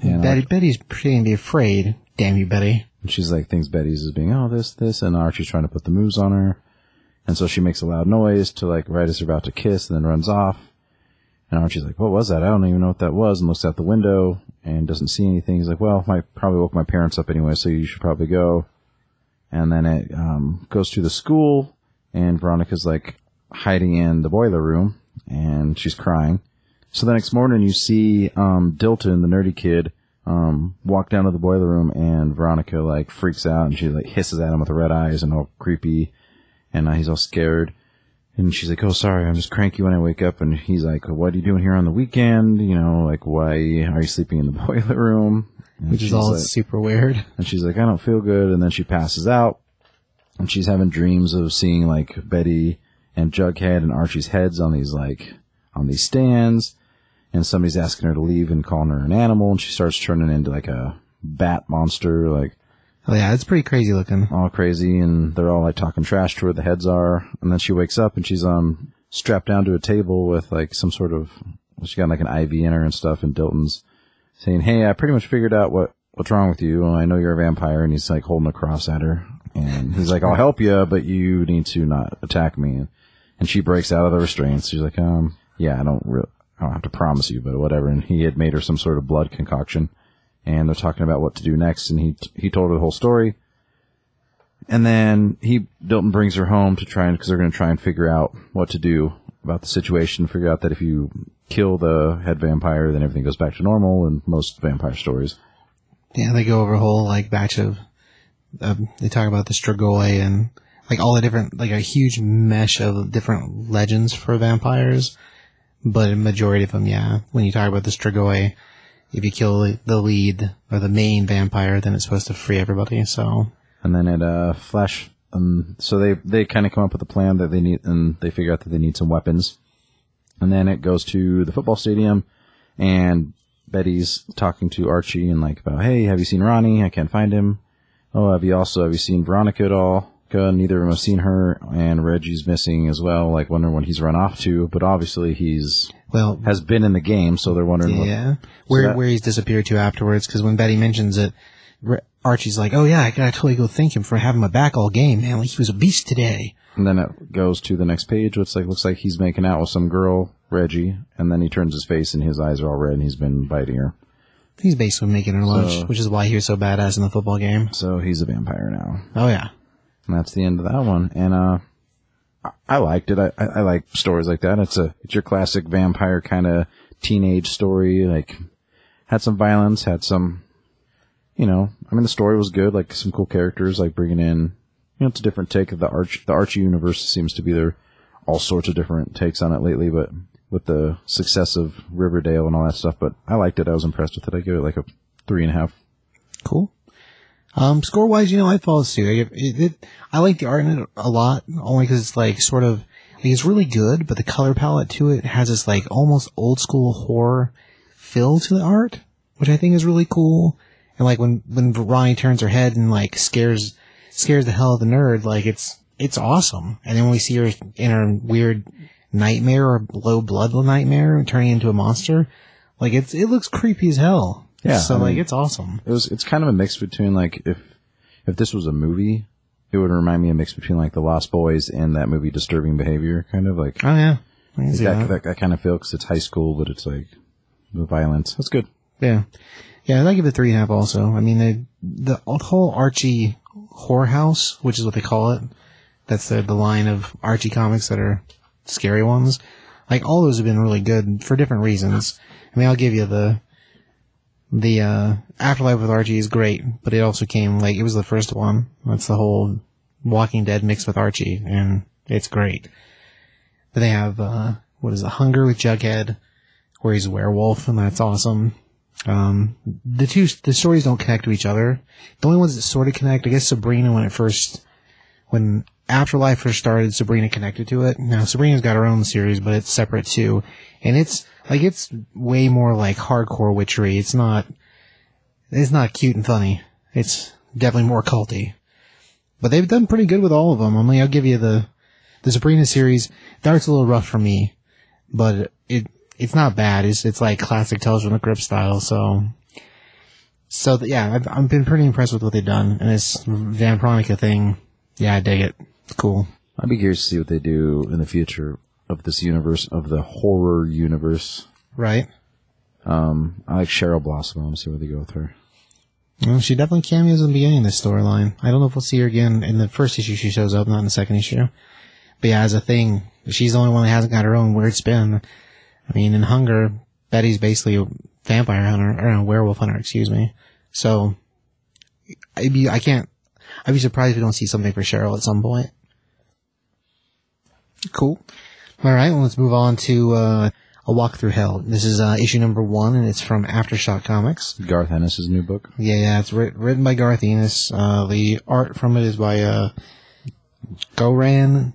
And, uh, Betty. Betty's pretending to be afraid. Damn you, Betty. And she's like thinks Betty's is being oh this this, and Archie's trying to put the moves on her, and so she makes a loud noise to like right as they're about to kiss, and then runs off. And Archie's like, "What was that? I don't even know what that was." And looks out the window and doesn't see anything. He's like, "Well, I probably woke my parents up anyway, so you should probably go." And then it um, goes to the school, and Veronica's like hiding in the boiler room, and she's crying. So the next morning, you see um, Dilton, the nerdy kid, um, walk down to the boiler room, and Veronica like freaks out, and she like hisses at him with red eyes and all creepy, and uh, he's all scared. And she's like, "Oh, sorry, I'm just cranky when I wake up." And he's like, "What are you doing here on the weekend? You know, like why are you sleeping in the <laughs> boiler room?" And Which is all like- super weird. and she's like, I don't feel good. And then she passes out. And she's having dreams of seeing like Betty and Jughead and Archie's heads on these like, on these stands. And somebody's asking her to leave and calling her an animal. And she starts turning into like a bat monster, like Oh yeah, it's pretty crazy looking. all crazy. And they're all like talking trash to where the heads are. And then she wakes up and she's, um, strapped down to a table with like some sort of, she got like an IV in her and stuff. And Dilton's saying, Hey, I pretty much figured out what, what's wrong with you. I know you're a vampire. And he's like holding a cross at her. And he's like, I'll help you, but you need to not attack me. And she breaks out of the restraints. She's like, um, yeah, I don't really, I don't have to promise you, but whatever. And he had made her some sort of blood concoction. And they're talking about what to do next. And he, he told her the whole story. And then he, Dilton brings her home to try and, cause they're going to try and figure out what to do about the situation. Figure out that if you kill the head vampire, then everything goes back to normal in most vampire stories. Yeah, they go over a whole like batch of. Um, they talk about the Strigoi and like all the different, like a huge mesh of different legends for vampires. But a majority of them, yeah. When you talk about the Strigoi, if you kill the lead or the main vampire, then it's supposed to free everybody. So And then it, uh, flash, um, so they, they kind of come up with a plan that they need, and they figure out that they need some weapons. And then it goes to the football stadium, and Betty's talking to Archie and like about, hey, have you seen Ronnie? I can't find him. Oh, have you also, have you seen Veronica at all? Good. Neither of them have seen her, and Reggie's missing as well. Like, wondering when he's run off to, but obviously he's, well, has been in the game, so they're wondering what, yeah, where that- where he's disappeared to afterwards. Because when Betty mentions it, Archie's like, "Oh yeah, I gotta totally go thank him for having my back all game, man. Like he was a beast today." And then it goes to the next page, which like looks like he's making out with some girl, Reggie, and then he turns his face and his eyes are all red and he's been biting her. He's basically making her lunch, So- which is why he was so badass in the football game. So he's a vampire now. Oh yeah. And that's the end of that one. And uh I, liked it. I, I, I like stories like that. It's a it's your classic vampire kind of teenage story. Like had some violence, had some you know, I mean the story was good, like some cool characters, like bringing in you know, it's a different take of the Arch the Archie universe seems to be there all sorts of different takes on it lately, but with the success of Riverdale and all that stuff. But I liked it. I was impressed with it. I give it like a three and a half. Cool. Um, score wise, you know, I follow suit. It, it, it, I like the art in it a lot, only because it's like sort of, like, it's really good, but the color palette to it has this like almost old school horror feel to the art, which I think is really cool. And like when, when Ronnie turns her head and like scares, scares the hell out of the nerd, like it's, it's awesome. And then when we see her in her weird nightmare or low blood nightmare turning into a monster, like it's, it looks creepy as hell. Yeah, So I like it's awesome. It was. It's kind of a mix between like if if this was a movie, it would remind me a mix between like The Lost Boys and that movie Disturbing Behavior, kind of like Oh yeah. I that, that. that, that kind of feel because it's high school, but it's like the violence. That's good. Yeah. Yeah, I give it three and a half also. I mean, the, the whole Archie whorehouse, which is what they call it, that's the, the line of Archie comics that are scary ones. Like, all those have been really good for different reasons. I mean, I'll give you the, the, uh, Afterlife with Archie is great, but it also came, like, it was the first one. That's the whole Walking Dead mixed with Archie, and it's great. But they have, uh, what is it, Hunger with Jughead, where he's a werewolf, and that's awesome. Um, the two the stories don't connect to each other. The only ones that sort of connect, I guess, Sabrina when it first, when Afterlife first started, Sabrina connected to it. Now Sabrina's got her own series, but it's separate too, and it's like it's way more like hardcore witchery. It's not, it's not cute and funny. It's definitely more culty. But they've done pretty good with all of them. I mean, I'll give you the the Sabrina series. The art's a little rough for me, but it it's not bad. It's it's like classic Tales from the Crypt style. So, so th- yeah, I've I've been pretty impressed with what they've done, and this Vampironica thing. Yeah, I dig it. It's cool. I'd be curious to see what they do in the future of this universe of the horror universe. Right? Um, I like Cheryl Blossom. I want to see where they go with her. Well, she definitely cameos in the beginning of this storyline. I don't know if we'll see her again in the first issue. She shows up, not in the second issue. But yeah, as a thing, she's the only one that hasn't got her own weird spin. I mean, in Hunger, Betty's basically a vampire hunter or a werewolf hunter, excuse me. So, I'd be, I can't, I'd be surprised if we don't see something for Cheryl at some point. Cool. All right, well, let's move on to uh, a walk through hell. This is uh, issue number one, and it's from Aftershock Comics. Garth Ennis' new book. Yeah, yeah, it's writ- written by Garth Ennis. Uh, the art from it is by uh, Goran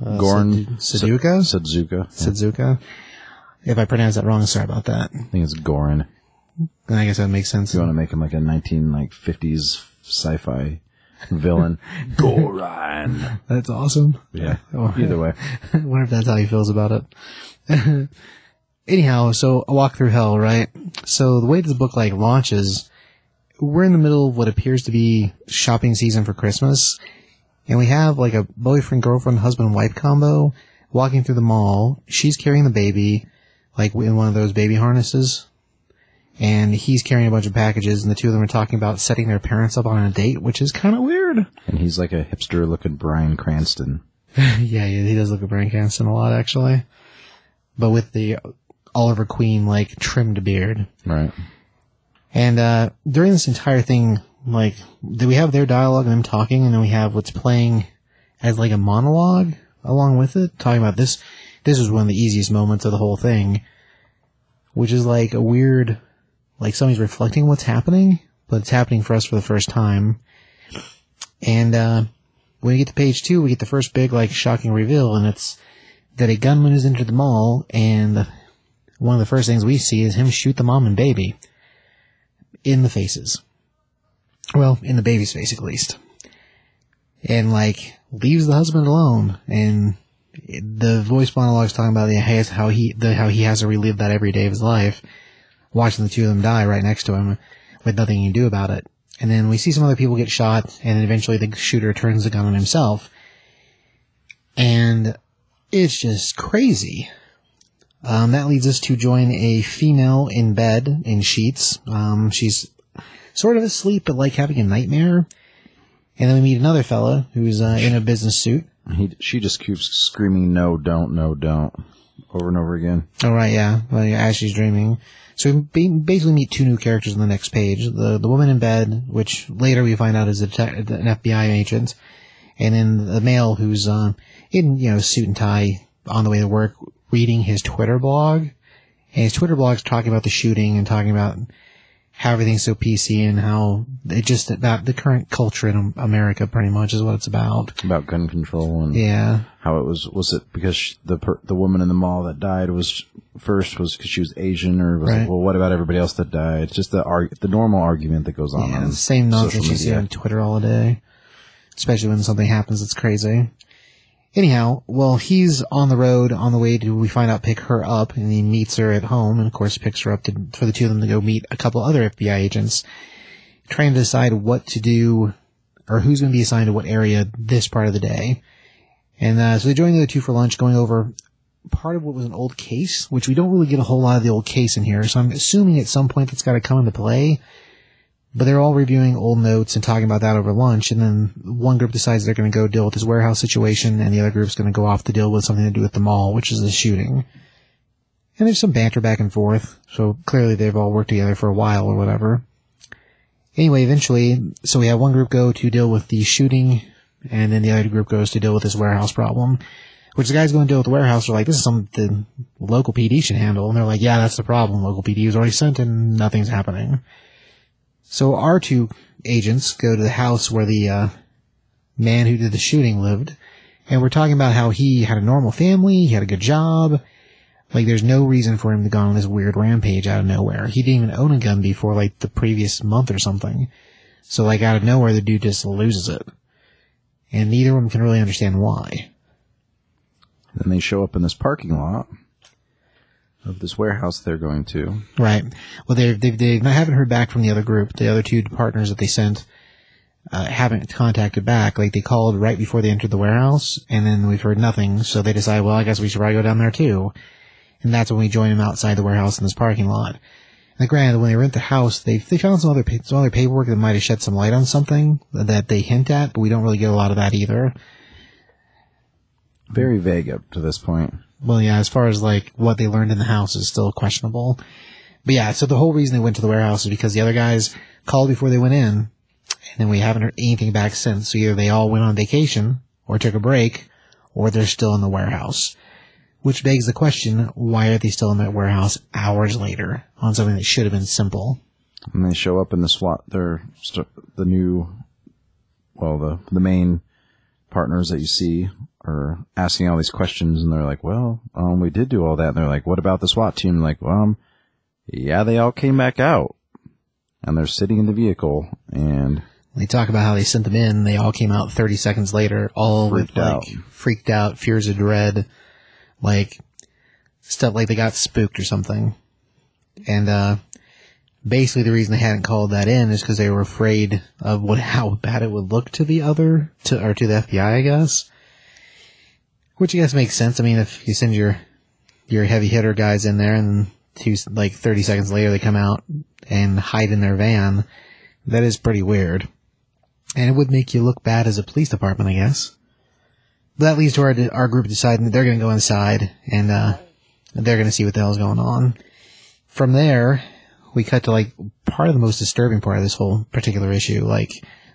uh, Gorn Sud- Suduka. Sudzuka. Suzuka. If I pronounce that wrong, sorry about that. I think it's Goran. I guess that makes sense. You want to make him like a 19 like 50s sci-fi villain. <laughs> Goran. That's awesome. Yeah. <laughs> Either way. <laughs> I wonder if that's how he feels about it. Anyhow, so a walk through hell, right? So the way this book like launches, we're in the middle of what appears to be shopping season for Christmas, and we have like a boyfriend, girlfriend, husband, wife combo walking through the mall. She's carrying the baby, like in one of those baby harnesses, and he's carrying a bunch of packages, and the two of them are talking about setting their parents up on a date, which is kind of weird. And he's like a hipster looking Bryan Cranston. <laughs> yeah, yeah, he does look like Bryan Cranston a lot, actually. But with the Oliver Queen, like, trimmed beard. Right. And, uh, during this entire thing, like, do we have their dialogue and them talking, and then we have what's playing as, like, a monologue along with it, talking about this. This was one of the easiest moments of the whole thing, which is like a weird, like somebody's reflecting what's happening, but it's happening for us for the first time. And, uh, when we get to page two, we get the first big, like, shocking reveal, and it's that a gunman has entered the mall, and one of the first things we see is him shoot the mom and baby in the faces. Well, in the baby's face, at least. And, like, leaves the husband alone, and the voice monologue's talking about the, how he, the, how he has to relive that every day of his life, watching the two of them die right next to him, with nothing he can do about it. And then we see some other people get shot, and eventually the shooter turns the gun on himself. And it's just crazy. Um, that leads us to join a female in bed in sheets. Um, she's sort of asleep, but like having a nightmare. And then we meet another fella who's uh, in a business suit. He, she just keeps screaming, no, don't, no, don't, over and over again. Oh right, yeah. Well, yeah, as she's dreaming. So we basically meet two new characters on the next page: the the woman in bed, which later we find out is a an FBI agent, and then the male who's uh, in you know suit and tie on the way to work, reading his Twitter blog. And his Twitter blog's talking about the shooting and talking about how everything's so PC and how it just about the current culture in America pretty much is what it's about. About gun control and Yeah. how it was. Was it because the per, the woman in the mall that died was first was because she was Asian, or was Right. it, well, what about everybody else that died? It's just the arg- the normal argument that goes on. Yeah, on the same nonsense you see on Twitter all day. Especially when something happens that's crazy. Anyhow, well, he's on the road on the way to, we find out, pick her up, and he meets her at home, and of course picks her up to, for the two of them to go meet a couple other FBI agents, trying to decide what to do, or who's going to be assigned to what area this part of the day. And, uh, so they join the other two for lunch, going over part of what was an old case, which we don't really get a whole lot of the old case in here, so I'm assuming at some point that's got to come into play. But they're all reviewing old notes and talking about that over lunch, and then one group decides they're going to go deal with this warehouse situation, and the other group's going to go off to deal with something to do with the mall, which is the shooting. And there's some banter back and forth, so clearly they've all worked together for a while or whatever. Anyway, eventually, so we have one group go to deal with the shooting, and then the other group goes to deal with this warehouse problem. Which the guys going to deal with the warehouse are like, this is something the local PD should handle. And they're like, yeah, that's the problem. Local PD was already sent and nothing's happening. So our two agents go to the house where the uh, man who did the shooting lived, and we're talking about how he had a normal family, he had a good job. Like, there's no reason for him to go on this weird rampage out of nowhere. He didn't even own a gun before, like, the previous month or something. So, like, out of nowhere, the dude just loses it. And neither of them can really understand why. Then they show up in this parking lot of this warehouse they're going to. Right. Well, they they they haven't heard back from the other group. The other two partners that they sent uh, haven't contacted back. Like they called right before they entered the warehouse, and then we've heard nothing. So they decide, well, I guess we should probably go down there too. And that's when we join them outside the warehouse in this parking lot. And granted, when they rent the house, they they found some other some other paperwork that might have shed some light on something that they hint at, but we don't really get a lot of that either. Very vague up to this point. Well, yeah, as far as like what they learned in the house is still questionable. But yeah, so the whole reason they went to the warehouse is because the other guys called before they went in, and then we haven't heard anything back since. So either they all went on vacation, or took a break, or they're still in the warehouse. Which begs the question, why are they still in that warehouse hours later on something that should have been simple? And they show up in the SWAT. They're st- the new, well, the the main partners that you see are asking all these questions, and they're like, "Well, um, we did do all that." And they're like, "What about the SWAT team?" Like, well, um, yeah, they all came back out, and they're sitting in the vehicle, and They talk about how they sent them in. They all came out 30 seconds later, all Freaked with like out. freaked out, fears of dread, like stuff like they got spooked or something. And uh basically the reason they hadn't called that in is because they were afraid of what <laughs> how bad it would look to the other to or to the FBI, I guess. Which I guess makes sense. I mean, if you send your your heavy hitter guys in there and two like 30 seconds later they come out and hide in their van, that is pretty weird. And it would make you look bad as a police department, I guess. But that leads to our, our group deciding that they're going to go inside and, uh, they're going to see what the hell's going on. From there, we cut to like part of the most disturbing part of this whole particular issue. Like,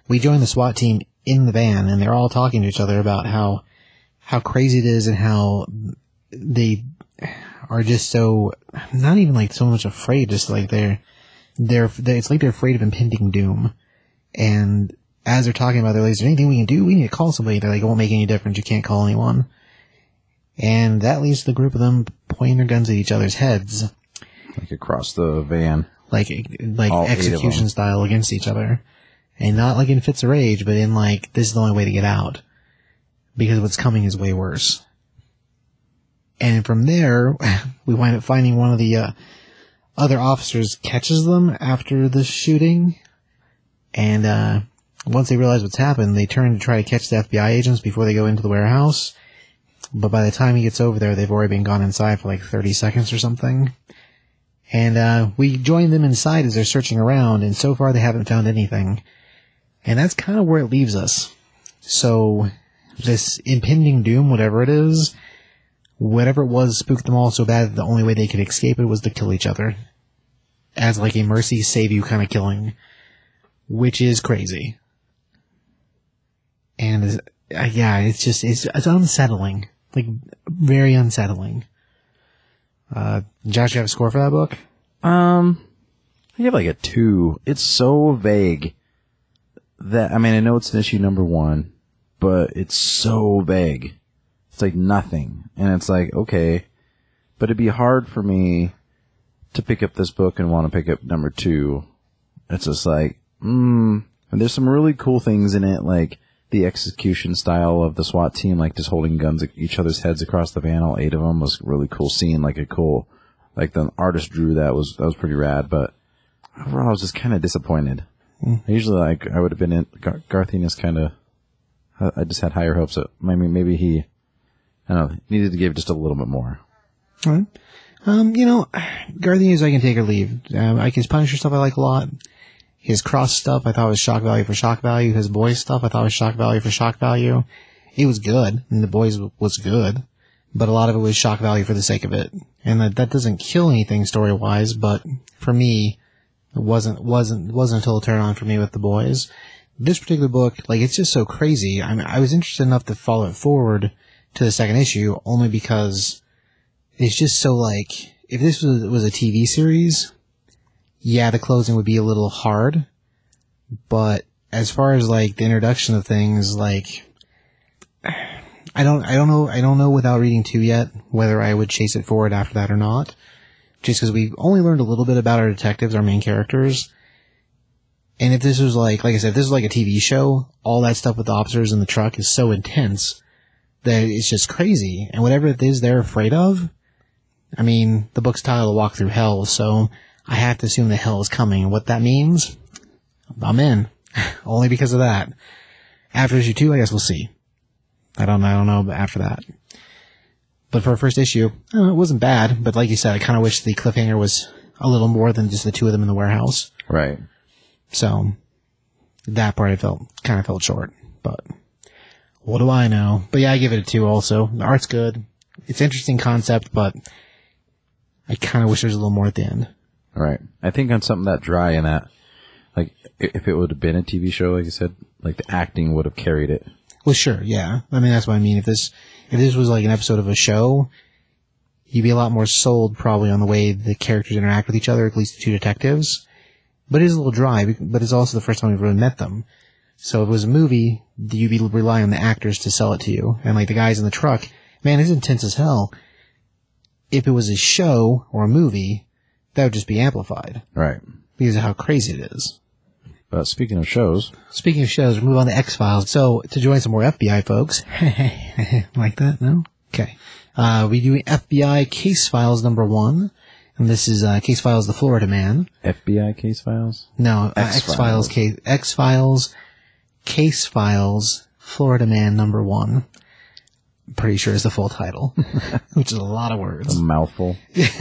we join the SWAT team in the van and they're all talking to each other about how, how crazy it is and how they are just so, not even like so much afraid, just like they're, they're, they it's like they're afraid of impending doom. And as they're talking about, their like, is there anything we can do? We need to call somebody. They're like, it won't make any difference. You can't call anyone. And that leads to the group of them pointing their guns at each other's heads, like across the van. like like All execution style against each other, and not like in fits of rage, but in like this is the only way to get out because what's coming is way worse. And from there, <laughs> we wind up finding one of the uh, other officers catches them after the shooting, and uh, once they realize what's happened, they turn to try to catch the FBI agents before they go into the warehouse. But by the time he gets over there, they've already been gone inside for like 30 seconds or something. And uh, we join them inside as they're searching around, and so far they haven't found anything. And that's kind of where it leaves us. So, this impending doom, whatever it is, whatever it was, spooked them all so bad that the only way they could escape it was to kill each other. As like a mercy save you kind of killing. Which is crazy. And uh, yeah, it's just, it's, it's unsettling. Like, very unsettling. Uh, Josh, you have a score for that book? Um, I give like a two. It's so vague that I mean I know it's an issue number one, but it's so vague. It's like nothing, and it's like okay, but it'd be hard for me to pick up this book and want to pick up number two. It's just like, mm. And there's some really cool things in it, like the execution style of the SWAT team, like just holding guns at each other's heads across the van. All eight of them was really cool scene, like a cool, like the artist drew that was that was pretty rad. But overall, I was just kind of disappointed. I usually like I would have been in Gar- Garth Ennis kind of. I I just had higher hopes. That maybe maybe he, I don't know, needed to give just a little bit more. Um, you know, Guardians I can take or leave. Um, I can punish stuff I like a lot. His cross stuff I thought was shock value for shock value. His boys stuff I thought was shock value for shock value. It was good, and the boys was good, but a lot of it was shock value for the sake of it, and that that doesn't kill anything story wise. But for me, it wasn't wasn't wasn't until a turn on for me with the boys. This particular book, like it's just so crazy. I mean, I was interested enough to follow it forward to the second issue only because it's just so like if this was was a TV series, yeah, the closing would be a little hard. But as far as like the introduction of things, like I don't I don't know I don't know without reading two yet whether I would chase it forward after that or not. Just because we've only learned a little bit about our detectives, our main characters. And if this was like, like I said, if this is like a TV show, all that stuff with the officers in the truck is so intense that it's just crazy. And whatever it is they're afraid of, I mean, the book's titled Walk Through Hell, so I have to assume that hell is coming. And what that means, I'm in. <laughs> Only because of that. After issue two, I guess we'll see. I don't, I don't know after that. But for a first issue, uh, it wasn't bad. But like you said, I kind of wish the cliffhanger was a little more than just the two of them in the warehouse. Right. So that part I felt kind of felt short. But what do I know? But yeah, I give it a two. Also, the art's good. It's interesting concept, but I kind of wish there was a little more at the end. Right. I think on something that dry and that, like, if it would have been a TV show, like you said, like the acting would have carried it. Well, sure, yeah. I mean, that's what I mean. If this, if this was like an episode of a show, you'd be a lot more sold probably on the way the characters interact with each other, at least the two detectives. But it is a little dry, but it's also the first time we've really met them. So if it was a movie, you'd be relying on the actors to sell it to you. And like the guys in the truck, man, it's intense as hell. If it was a show or a movie, that would just be amplified Right. because of how crazy it is. But speaking of shows, Speaking of shows, we move on to X Files. So to join some more FBI folks, <laughs> like that, no? Okay. Uh, we do FBI Case Files number one, and this is uh, Case Files: The Florida Man. FBI case files. No, uh, X X Files case X Files Case Files Florida Man number one. Pretty sure is the full title, <laughs> which is a lot of words. A mouthful. <laughs>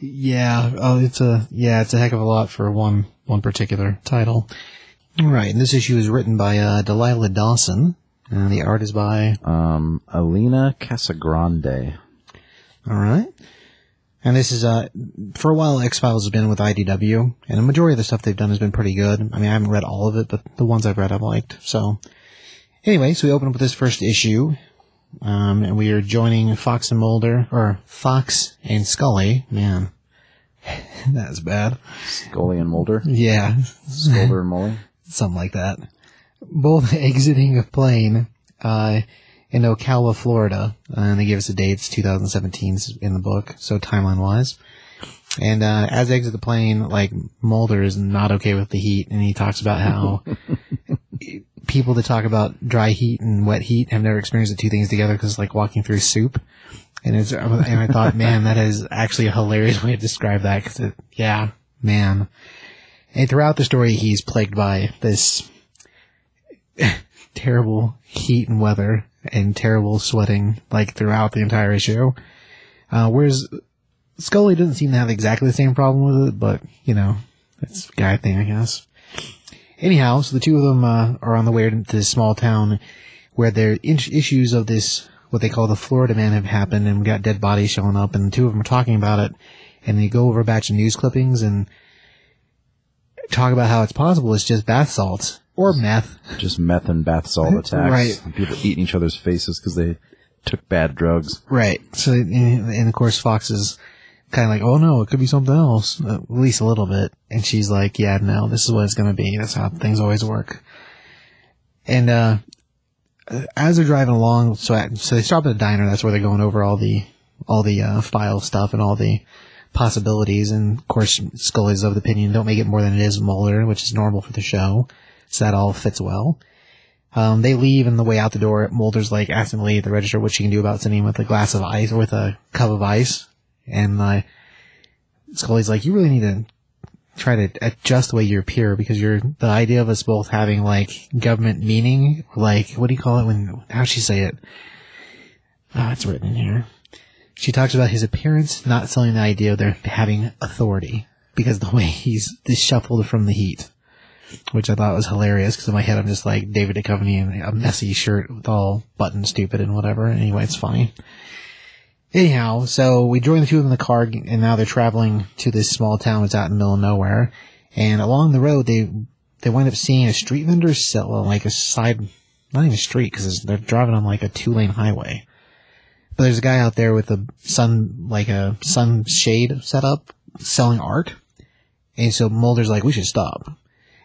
Yeah, oh, it's a yeah, it's a heck of a lot for one one particular title. All right, and this issue is written by uh, Delilah Dawson, and the art is by Um, Alina Casagrande. all right. And this is uh for a while X Files has been with IDW, and the majority of the stuff they've done has been pretty good. I mean, I haven't read all of it, but the ones I've read I've liked. So anyway, so we open up with this first issue, um, and we are joining Fox and Mulder, or Fox and Scully. Man, <laughs> that's bad. Scully and Mulder. Yeah, Mulder and <laughs> Mully. something like that. Both <laughs> exiting a plane uh, in Ocala, Florida, and they give us the dates It's 2017 in the book, so timeline wise. And uh, as they exit the plane, like Mulder is not okay with the heat, and he talks about how <laughs> people that talk about dry heat and wet heat have never experienced the two things together because it's like walking through soup. And it's and I thought, man, that is actually a hilarious way to describe that. Because it, yeah, man. And throughout the story, he's plagued by this <laughs> terrible heat and weather and terrible sweating, like throughout the entire issue. Uh, whereas Scully doesn't seem to have exactly the same problem with it, but you know, it's guy thing, I guess. Anyhow, so the two of them uh, are on the way to this small town where their issues of this, what they call the Florida Man, have happened, and we got dead bodies showing up, and the two of them are talking about it, and they go over a batch of news clippings and talk about how it's possible it's just bath salts or meth. Just meth and bath salt attacks. Right. And People eating each other's faces because they took bad drugs. Right. So, and and of course, Fox is kind of like, oh no, it could be something else, at least a little bit. And she's like, yeah, no, this is what it's going to be. That's how things always work. And, uh, as they're driving along, so, at, so they stop at a diner. That's where they're going over all the, all the, uh, file stuff and all the possibilities. And of course, Scully's of the opinion, don't make it more than it is Mulder, which is normal for the show. So that all fits well. Um, they leave and the way out the door, Mulder's like asking the at the register what she can do about sending him with a glass of ice or with a cup of ice. And, uh, Scully's like, you really need to try to adjust the way you appear because you're, the idea of us both having like government meaning, like, what do you call it when, how'd she say it? Ah, it's written here. She talks about his appearance not selling the idea of their having authority because the way he's shuffled from the heat which I thought was hilarious because in my head I'm just like David Duchovny in a messy shirt with all button stupid and whatever. Anyway, it's funny. Anyhow, so we join the two of them in the car and now they're traveling to this small town that's out in the middle of nowhere. And along the road, they, they wind up seeing a street vendor sell uh, like a side, not even a street because they're driving on like a two lane highway. But there's a guy out there with a sun, like a sunshade set up selling art. And so Mulder's like, we should stop.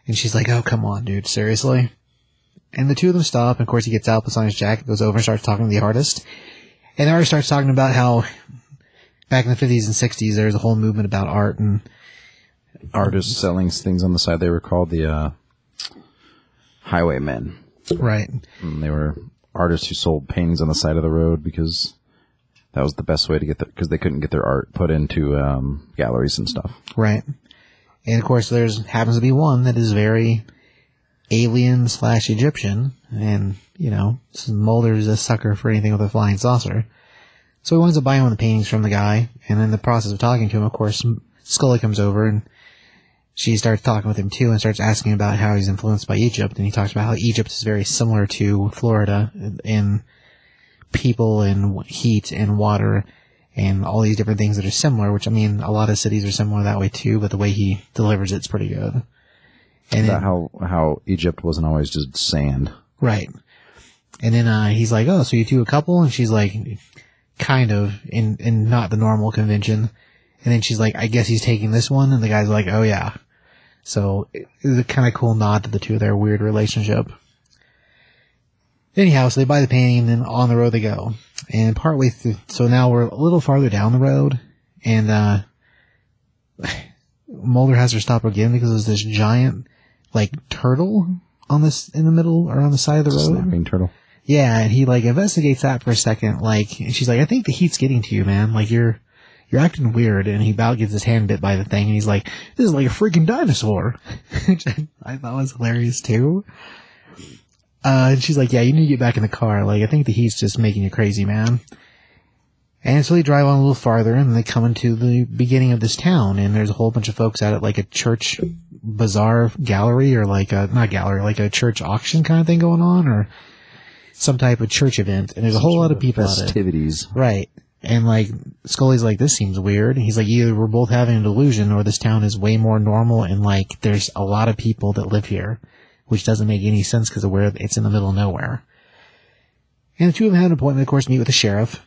And she's like, oh, come on, dude, seriously? And the two of them stop, and of course he gets out, puts on his jacket, goes over and starts talking to the artist. And the artist starts talking about how back in the 50s and 60s there was a whole movement about art and Artists selling things on the side. They were called the uh, highwaymen. right. And they were artists who sold paintings on the side of the road because that was the best way to get their because they couldn't get their art put into um, galleries and stuff. Right. And of course there's happens to be one that is very alien slash Egyptian and, you know, Mulder's a sucker for anything with a flying saucer. So he winds up buying one of the paintings from the guy, and in the process of talking to him, of course, Scully comes over and she starts talking with him too and starts asking about how he's influenced by Egypt, and he talks about how Egypt is very similar to Florida in people and heat and water and all these different things that are similar, which I mean, a lot of cities are similar that way too, but the way he delivers it's pretty good. And then, how how Egypt wasn't always just sand. right. And then, uh, he's like, oh, so you two a couple? And she's like, kind of, in, in not the normal convention. And then she's like, I guess he's taking this one. And the guy's like, oh yeah. So it was a kind of cool nod to the two of their weird relationship. Anyhow, so they buy the painting and then on the road they go. And partway through, so now we're a little farther down the road and, uh, <sighs> Mulder has her stop again because there's this giant, like, turtle on this, in the middle or on the side of the road. Snapping turtle. Yeah, and he like investigates that for a second, like, and she's like, I think the heat's getting to you, man. Like, you're, you're acting weird. And he about gets his hand bit by the thing, and he's like, this is like a freaking dinosaur. <laughs> Which I, I thought was hilarious too. Uh, and she's like, yeah, you need to get back in the car. Like, I think the heat's just making you crazy, man. And so they drive on a little farther, and they come into the beginning of this town, and there's a whole bunch of folks out at it, like a church bazaar gallery, or like a, not gallery, like a church auction kind of thing going on, or some type of church event, and there's a whole lot of people at it. Festivities. Right. And like, Scully's like, this seems weird. He's like, either we're both having a delusion or this town is way more normal and like, there's a lot of people that live here, which doesn't make any sense because of where it's in the middle of nowhere. And the two of them have an appointment, of course, meet with the sheriff.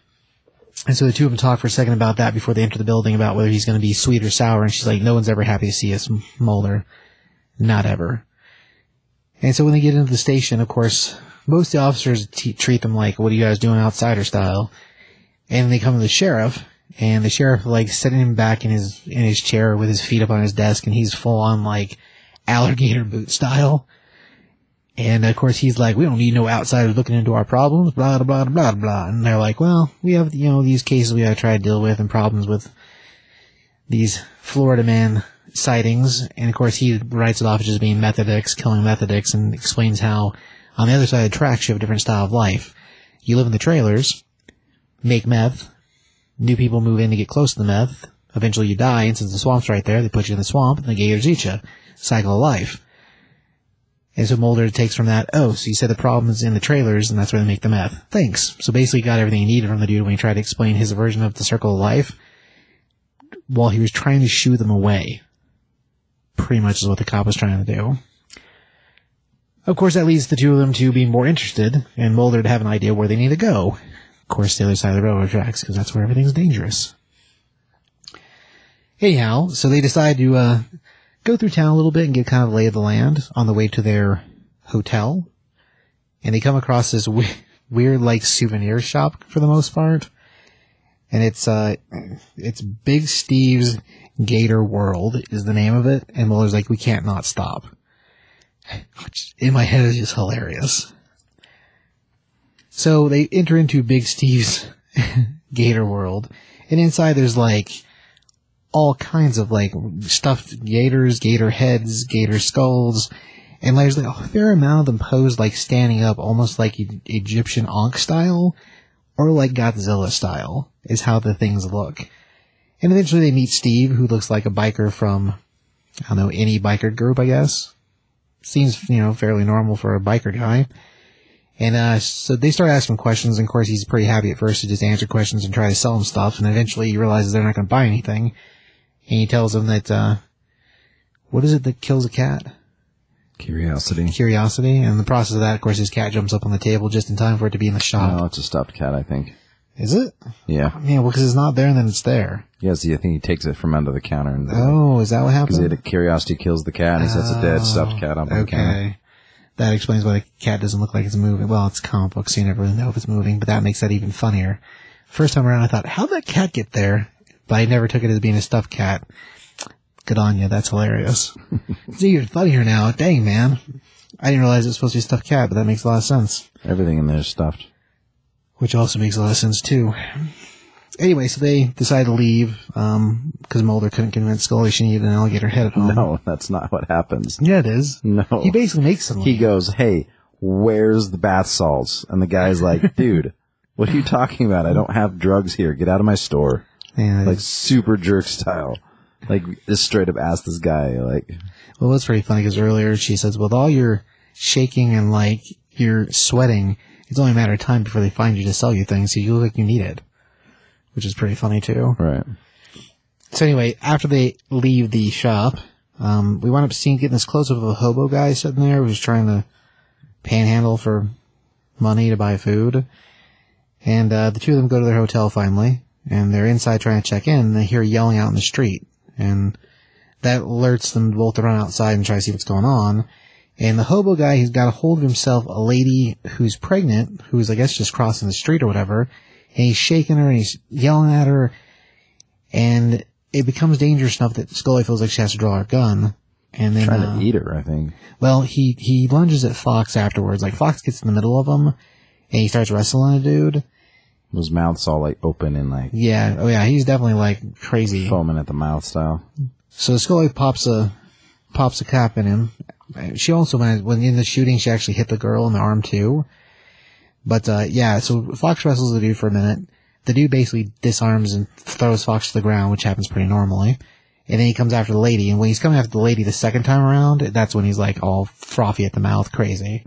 And so the two of them talk for a second about that before they enter the building about whether he's going to be sweet or sour. And she's like, no one's ever happy to see us, Mulder. Not ever. And so when they get into the station, of course, most of the officers t- treat them like, what are you guys doing outsider style? And they come to the sheriff, and the sheriff like sitting him back in his in his chair with his feet up on his desk, and he's full on like alligator boot style. And of course he's like, we don't need no outsiders looking into our problems, blah blah blah blah blah. And they're like, well, we have you know these cases we gotta try to deal with and problems with these Florida man sightings. And of course he writes it off as just being methodics, killing methodics, and explains how on the other side of the tracks you have a different style of life. You live in the trailers, make meth. New people move in to get close to the meth. Eventually you die, and since the swamp's right there, they put you in the swamp, and the gators eat you. Cycle of life. And so Mulder takes from that, oh, so you said the problem is in the trailers, and that's where they make the meth. Thanks. So basically got everything he needed from the dude when he tried to explain his version of the circle of life, while he was trying to shoo them away. Pretty much is what the cop was trying to do. Of course, that leads the two of them to be more interested, and Mulder to have an idea where they need to go. Of course, the other side of the railroad tracks, because that's where everything's dangerous. Anyhow, so they decide to uh, go through town a little bit and get kind of lay of the land on the way to their hotel. And they come across this we- <laughs> weird, like, souvenir shop for the most part. And it's, uh, it's Big Steve's Gator World is the name of it. And Mulder's like, we can't not stop. <laughs> Which in my head is just hilarious. So they enter into Big Steve's <laughs> Gator World. And inside there's like, all kinds of like stuffed gators, gator heads, gator skulls, and there's like a fair amount of them posed like standing up, almost like E- Egyptian Ankh style, or like Godzilla style, is how the things look. And eventually they meet Steve, who looks like a biker from, I don't know, any biker group, I guess. Seems, you know, fairly normal for a biker guy. And, uh, so they start asking questions, and of course he's pretty happy at first to just answer questions and try to sell them stuff, and eventually he realizes they're not going to buy anything. And he tells them that, uh, what is it that kills a cat? Curiosity. Curiosity. And in the process of that, of course, his cat jumps up on the table just in time for it to be in the shop. No, it's a stuffed cat, I think. Is it? Yeah. Yeah, well, because it's not there and then it's there. Yeah, Yes, I think he takes it from under the counter and Oh, is that what happens? because curiosity kills the cat and he sets a dead stuffed cat up on the counter. Okay. That explains why the cat doesn't look like it's moving. Well, it's comic book, so you never really know if it's moving, but that makes that even funnier. First time around, I thought, how'd that cat get there? But I never took it as being a stuffed cat. Good on you. That's hilarious. <laughs> it's even funnier now. Dang, man. I didn't realize it was supposed to be a stuffed cat, but that makes a lot of sense. Everything in there is stuffed. Which also makes a lot of sense, too. Anyway, so they decide to leave, um, because Mulder couldn't convince Scully she needed an alligator head at home. No, <laughs> that's not what happens. Yeah, it is. No. He basically makes them. He goes, "Hey, where's the bath salts?" And the guy's like, <laughs> "Dude, what are you talking about? I don't have drugs here. Get out of my store." Yeah, Like super jerk style. Like just straight up ask this guy like, Well, it's pretty funny because earlier she says, with all your shaking and like you're sweating, it's only a matter of time before they find you to sell you things, so you look like you need it. Which is pretty funny too. right. So anyway, after they leave the shop, um, we wind up seeing getting this close up of a hobo guy sitting there who's trying to panhandle for money to buy food. And uh, the two of them go to their hotel finally, and they're inside trying to check in, and they hear yelling out in the street. And that alerts them both to run outside and try to see what's going on. And the hobo guy, he's got a hold of himself a lady who's pregnant, who's, I guess, just crossing the street or whatever, and he's shaking her and he's yelling at her, and it becomes dangerous enough that Scully feels like she has to draw her gun. And then, Trying uh, to eat her, I think. well, he, he lunges at Fox afterwards. Like, Fox gets in the middle of him, and he starts wrestling a dude. His mouth's all like open and like Yeah, oh yeah, he's definitely like crazy. foaming at the mouth style. So Scully pops a pops a cap in him. She also when when in the shooting she actually hit the girl in the arm too. But uh yeah, so Fox wrestles the dude for a minute. The dude basically disarms and throws Fox to the ground, which happens pretty normally. And then he comes after the lady, and when he's coming after the lady the second time around, that's when he's like all frothy at the mouth, crazy.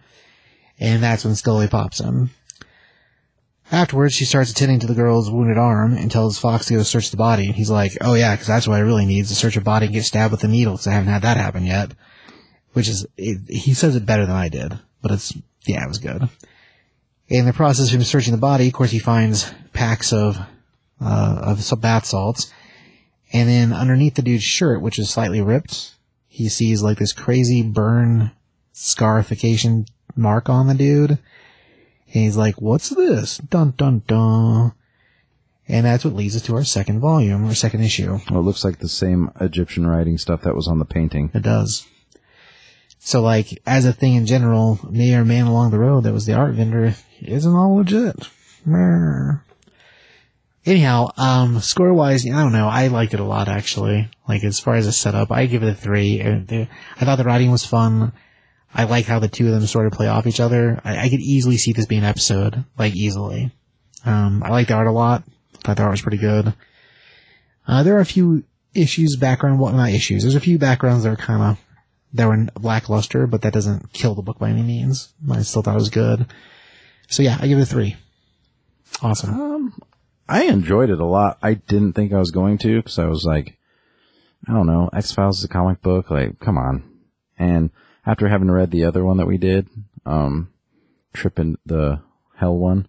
And that's when Scully pops him. Afterwards, she starts attending to the girl's wounded arm and tells Fox to go search the body. He's like, oh yeah, because that's what I really need is to search a body and get stabbed with a needle because I haven't had that happen yet. Which is, it, he says it better than I did, but it's, yeah, it was good. In the process of him searching the body, of course, he finds packs of, uh, of some bath salts. And then underneath the dude's shirt, which is slightly ripped, he sees like this crazy burn scarification mark on the dude. And he's like, what's this? Dun dun dun. And that's what leads us to our second volume, or second issue. Well, it looks like the same Egyptian writing stuff that was on the painting. It does. So like, as a thing in general, me or man along the road that was the art vendor isn't all legit. Meh. Anyhow, um, score wise, I don't know. I liked it a lot actually. Like as far as a setup, I give it a three. Uh, I thought the writing was fun. I like how the two of them sort of play off each other. I, I could easily see this being an episode, like easily. Um, I like the art a lot. I thought the art was pretty good. Uh, there are a few issues, background, well, not issues. There's a few backgrounds that are kind of that were lackluster, but that doesn't kill the book by any means. I still thought it was good. So yeah, I give it a three. Awesome. I enjoyed it a lot. I didn't think I was going to because I was like, I don't know, X Files is a comic book. Like, come on. And after having read the other one that we did, um, Trip in the Hell one,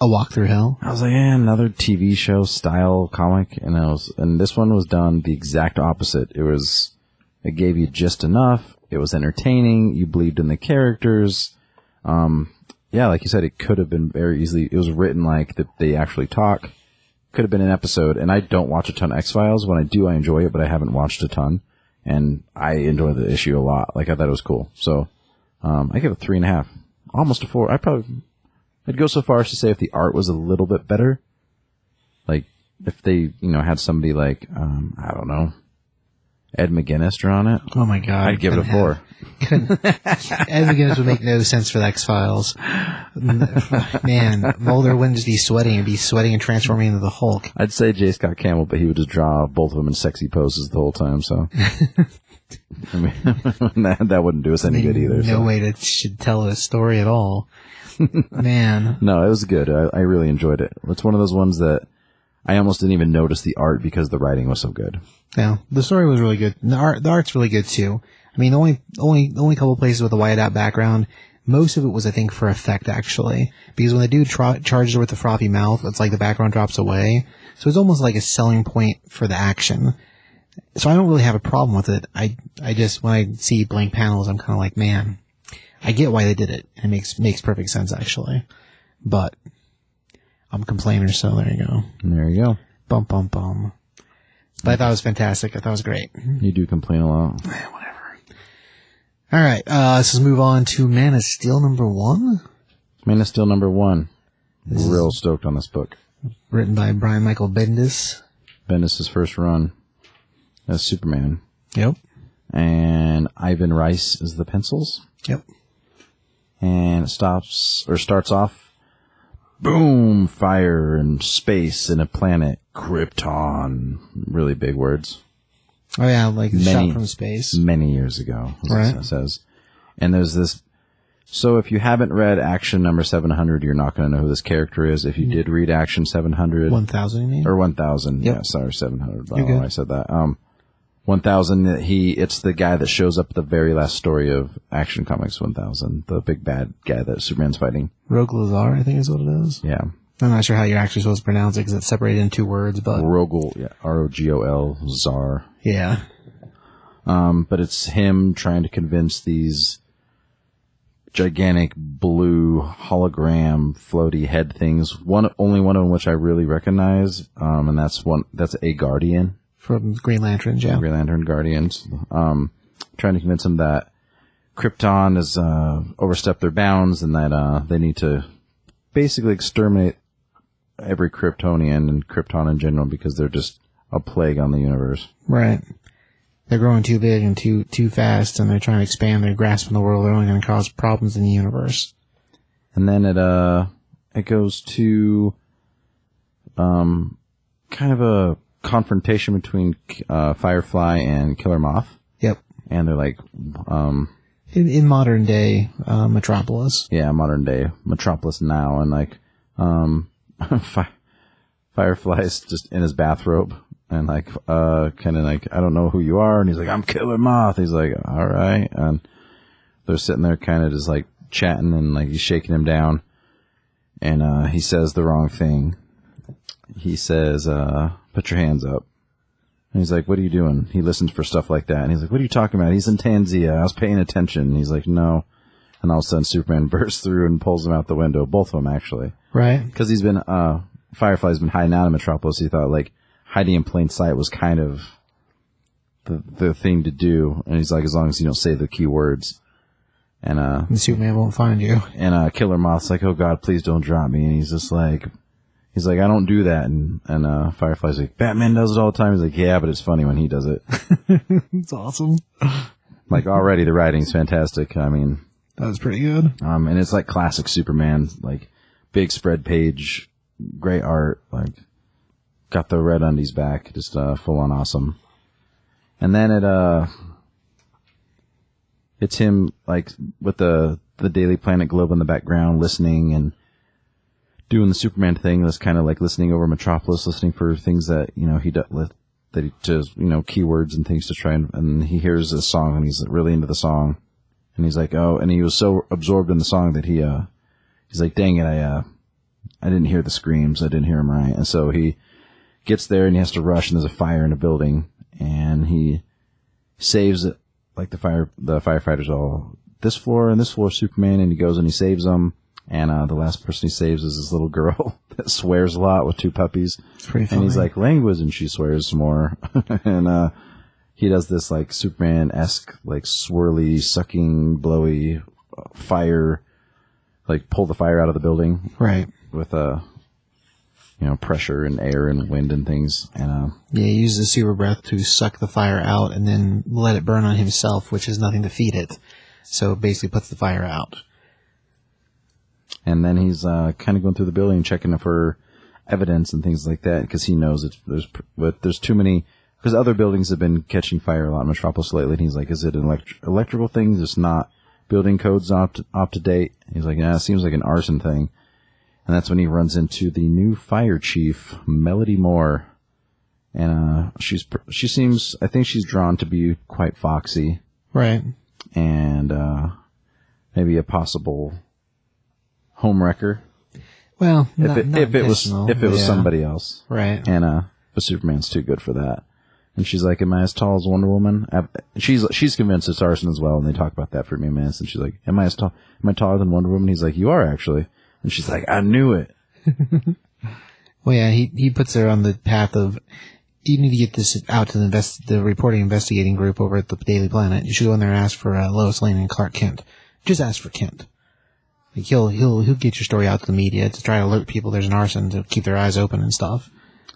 A Walk Through Hell. I was like, yeah, another TV show style comic, and I was, and this one was done the exact opposite. It was, it gave you just enough. It was entertaining. You believed in the characters. Um, yeah, like you said, it could have been very easily. It was written like that they actually talk. Could have been an episode. And I don't watch a ton of X Files. When I do, I enjoy it, but I haven't watched a ton. And I enjoyed the issue a lot. Like I thought it was cool. So, um, I give it three and a half, almost a four. I probably I'd go so far as to say if the art was a little bit better, like if they, you know, had somebody like, um, I don't know, Ed McGuinness draw on it, Oh my god. I'd give it a four. Ed McGuinness would make no sense for the X Files. Man, Mulder wouldn't just be sweating; he'd be sweating and transforming into the Hulk. I'd say J. Scott Campbell, but he would just draw both of them in sexy poses the whole time. So, <laughs> I mean, <laughs> that, that wouldn't do us any good either. No so. way to should tell a story at all. Man, <laughs> No, it was good. I, I really enjoyed it. It's one of those ones that I almost didn't even notice the art because the writing was so good. Yeah, the story was really good. The art, the art's really good too. I mean, the only, only, the only couple places with a white out background, most of it was, I think, for effect actually, because when the dude tra- charges her with the frothy mouth, it's like the background drops away. So it's almost like a selling point for the action. So I don't really have a problem with it. I, I just, when I see blank panels, I'm kind of like, man, I get why they did it. It makes, makes perfect sense actually. But I'm a complainer, so there you go. There you go. Bum, bum, bum. But I thought it was fantastic. I thought it was great. You do complain a lot. Whatever. All right, uh, let's just move on to Man of Steel number one, Man is still number one. Real stoked on this book. written by Brian Michael Bendis. Bendis' first run as Superman. Yep. And Ivan Reis is the pencils. Yep. and it stops or starts off boom fire and space and a planet krypton really big words Oh yeah, like Many- shot from space. many years ago as Right. it says and there's this so if you haven't read action number 700 you're not going to know who this character is if you did read action 700 One thousand, or 1000 Yep. yeah sorry 700 You're oh, good. i said that um 1000 he it's the guy that shows up at the very last story of action comics 1000 the big bad guy that superman's fighting Rogue Lazar, I think is what it is. yeah I'm not sure how you're actually supposed to pronounce it because it's separated in two words, but Rogol, yeah, R-O-G-O-L, Czar. yeah. Um, but it's him trying to convince these gigantic blue hologram floaty head things. One, only one of which I really recognize, um, and that's one, that's a Guardian, From Green Lanterns, yeah. Green Lantern Guardians. Um, trying to convince him that Krypton has, uh, overstepped their bounds and that, uh, they need to basically exterminate every Kryptonian and Krypton in general because they're just a plague on the universe. Right. They're growing too big and too too fast, and they're trying to expand their grasp on the world. They're only going to cause problems in the universe. and then it uh it goes to um kind of a confrontation between uh Firefly and Killer Moth Yep. and they're like um In, in modern day uh, Metropolis. yeah modern day Metropolis now and like um <laughs> Firefly's just in his bathrobe and like uh kind of like I don't know who you are and he's like I'm Killer Moth. He's like all right and they're sitting there kind of just like chatting and like he's shaking him down. And uh he says the wrong thing. He says uh put your hands up. And he's like what are you doing? He listens for stuff like that and he's like what are you talking about? He's in Tanzania. I was paying attention. And he's like no. And all of a sudden Superman <laughs> bursts through and pulls him out the window. Both of them actually Right. because he's been uh Firefly's been hiding out in Metropolis. He thought like hiding in plain sight was kind of the the thing to do, and he's like, as long as you don't say the key words. And uh And Superman won't find you. and uh Killer Moth's like, oh God, please don't drop me. And he's just like, he's like, I don't do that. And and uh Firefly's like, Batman does it all the time. He's like, yeah, but it's funny when he does it. <laughs> It's awesome. like already the writing's fantastic. I mean, That was pretty good. Um, and it's like classic Superman, like big spread page, great art, like got the red undies back, just uh, full on awesome. And then it uh, it's him like with the the Daily Planet globe in the background, listening and doing the Superman thing. That's kind of like listening over Metropolis, listening for things that you know he does. That he just you know keywords and things to try and and he hears a song and he's really into the song and he's like, oh, and he was so absorbed in the song that he, uh, he's like, dang it, I, uh, I didn't hear the screams. I didn't hear him right. And so he gets there and he has to rush and there's a fire in a building and he saves it like the fire the firefighters all this floor and this floor Superman and he goes and he saves them and uh, the last person he saves is this little girl <laughs> that swears a lot with two puppies It's pretty and he's like language and she swears some more <laughs> and uh he does this like Superman esque like swirly sucking blowy uh, fire like pull the fire out of the building right. with uh you know pressure and air and wind and things and uh Yeah, he uses the super breath to suck the fire out and then let it burn on himself, which has nothing to feed it. So it basically puts the fire out. and then he's uh, kind of going through the building checking for evidence and things like that because he knows it's there's but there's too many because other buildings have been catching fire a lot in Metropolis lately. And he's like, is it an elect- electrical thing? It's not building codes up to, up to date. He's like, yeah, it seems like an arson thing. And that's when he runs into the new fire chief, Melody Moore. And uh, she's she seems I think she's drawn to be quite foxy Right. and uh, maybe a possible home wrecker Well, if not, it, not if it was if it was yeah. somebody else. Right. And uh, but Superman's too good for that. And she's like, "Am I as tall as Wonder Woman?" She's she's convinced it's arson as well, and they talk about that for a few minutes. And she's like, "Am I as tall? Am I taller than Wonder Woman?" He's like, "You are actually." And she's like, "I knew it." <laughs> Well, yeah, he he puts her on the path of you need to get this out to the invest the reporting investigating group over at the Daily Planet. You should go in there and ask for uh, Lois Lane and Clark Kent. Just ask for Kent. Like he'll he'll he'll get your story out to the media to try to alert people there's an arson to keep their eyes open and stuff.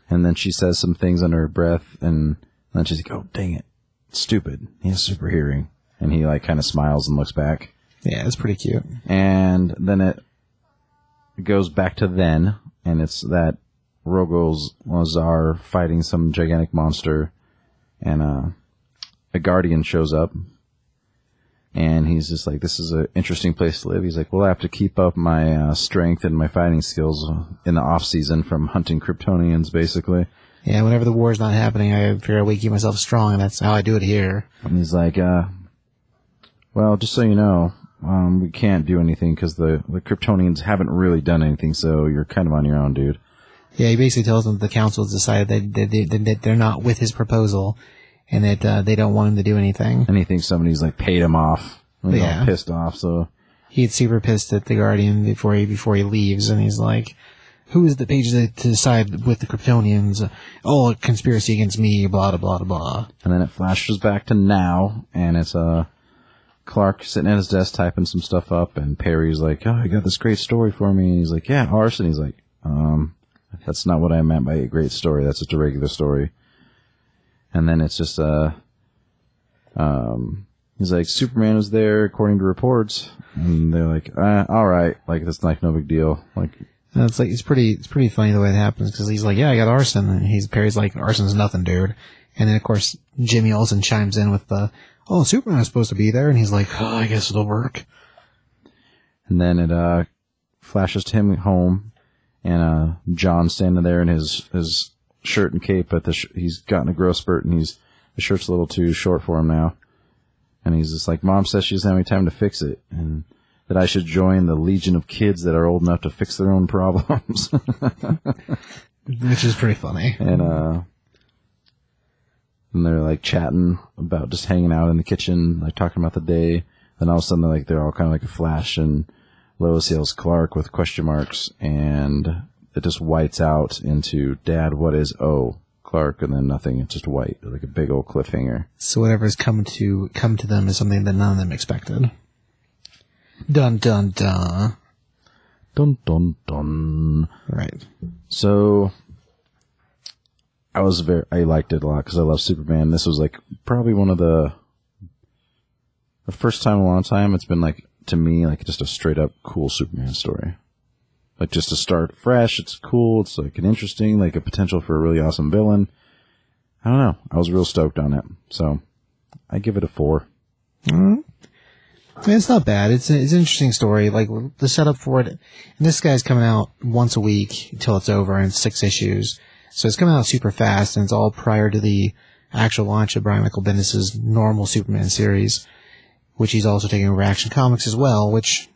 And then she says some things under her breath, and then she's like, "Oh, dang it, stupid! He has super hearing." And he like kind of smiles and looks back. Yeah, it's pretty cute. and then it goes back to then, and it's that Rogol Zaar fighting some gigantic monster, and uh, a guardian shows up, and he's just like, "This is an interesting place to live." He's like, "Well, I have to keep up my uh, strength and my fighting skills in the off season from hunting Kryptonians, basically." Yeah, whenever the war's not happening, I figure I way to keep myself strong, and that's how I do it here. And he's like, uh, well, just so you know, um, we can't do anything because the, the Kryptonians haven't really done anything, so you're kind of on your own, dude. Yeah, he basically tells them that the council has decided that, that, they, that they're not with his proposal, and that uh, they don't want him to do anything. And he thinks somebody's like paid him off. He's Yeah. all pissed off, so he gets super pissed at the Guardian before he before he leaves, and he's like, "Who is the page to, to decide with the Kryptonians? Oh, a conspiracy against me, blah blah blah blah." and then it flashes back to now, and it's uh Clark sitting at his desk typing some stuff up, and Perry's like, "Oh, I got this great story for me." And he's like, "Yeah, arson." He's like, "Um, that's not what I meant by a great story. That's just a regular story." And then it's just uh, um, he's like, "Superman was there according to reports," and they're like, uh, "All right, like that's like no big deal." Like, And it's like it's pretty it's pretty funny the way it happens because he's like, "Yeah, I got arson," and he's Perry's like, "Arson's nothing, dude." And then of course Jimmy Olsen chimes in with the, "Oh, Superman is supposed to be there," and he's like, "Oh, I guess it'll work." And then it uh, flashes to him home, and uh, John standing there in his his shirt and cape, but the sh- he's gotten a growth spurt, and he's the shirt's a little too short for him now. And he's just like, "Mom says she doesn't have any time to fix it, and that I should join the legion of kids that are old enough to fix their own <laughs> problems." <laughs> Which is pretty funny. and uh, and they're like chatting about just hanging out in the kitchen, like talking about the day. Then all of a sudden, like they're all kind of like a flash, and Lois yells Clark with question marks, and it just whites out into Dad. What is O Clark? And then nothing. It's just white, like a big old cliffhanger. So whatever's come to come to them is something that none of them expected. Dun dun dun. Dun dun dun. Right. So I was very, I liked it a lot because I love Superman. This was like probably one of the, the first time in a long time it's been like, to me, like just a straight up cool Superman story. Like just to start fresh, it's cool, it's like an interesting, like a potential for a really awesome villain. I don't know. I was real stoked on it. So I give it a four. I mean, it's not bad. It's a, it's an interesting story. Like the setup for it, and this guy's coming out once a week until it's over, and six issues. So it's coming out super fast, and it's all prior to the actual launch of Brian Michael Bendis' normal Superman series, which he's also taking over Action Comics as well. Which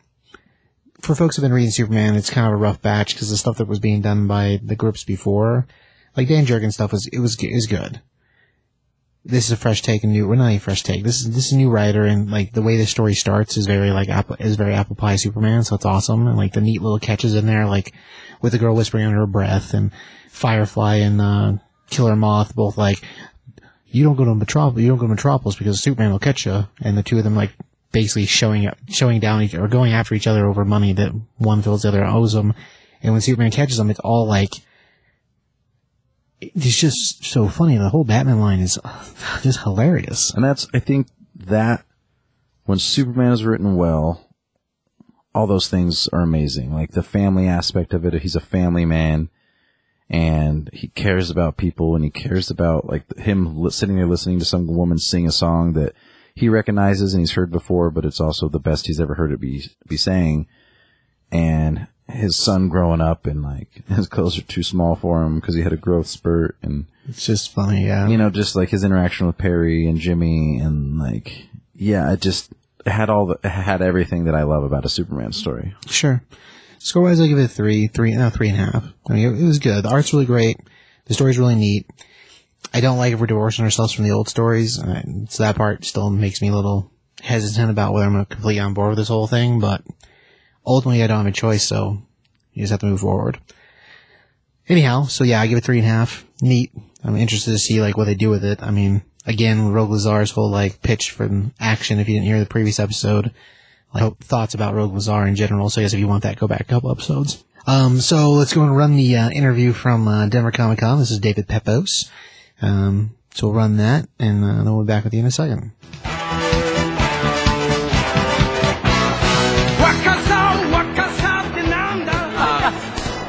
for folks who've been reading Superman, it's kind of a rough batch because the stuff that was being done by the groups before, like Dan Jurgens stuff was, it was, was good. This is a fresh take, a new, well, not a fresh take. This is, this is a new writer and like the way the story starts is very like apple, is very apple pie Superman, so it's awesome. And like the neat little catches in there, like with the girl whispering under her breath and Firefly and, uh, Killer Moth both like, you don't go to Metropolis, you don't go to Metropolis because Superman will catch you. And the two of them like basically showing up, showing down each, or going after each other over money that one feels the other owes them. And when Superman catches them, it's all like, it's just so funny. The whole Batman line is <laughs> just hilarious. And that's, I think that when Superman is written well, all those things are amazing. Like the family aspect of it, he's a family man and he cares about people and he cares about like him sitting there listening to some woman sing a song that he recognizes and he's heard before, but it's also the best he's ever heard it be, be saying. And his son growing up and like <laughs> his clothes are too small for him because he had a growth spurt and It's just funny, yeah. you know, just like his interaction with Perry and Jimmy and like, yeah, it just had all the, had everything that I love about a Superman story. Sure. Score wise, I give it a three, three, no, three and a half. I mean, it, it was good. The art's really great. The story's really neat. I don't like if we're divorcing ourselves from the old stories. So that part still makes me a little hesitant about whether I'm completely on board with this whole thing, but ultimately I don't have a choice, so you just have to move forward. Anyhow, so yeah, I give it three and a half. Neat. I'm interested to see like what they do with it. I mean, again, Rogol Zaar's whole like pitch from action. If you didn't hear the previous episode, like thoughts about Rogol Zaar in general. So I guess if you want that, go back a couple episodes. Um, so let's go and run the uh, interview from uh, Denver Comic Con. This is David Pepose. Um, so we'll run that, and uh, then we'll be back with you in a second.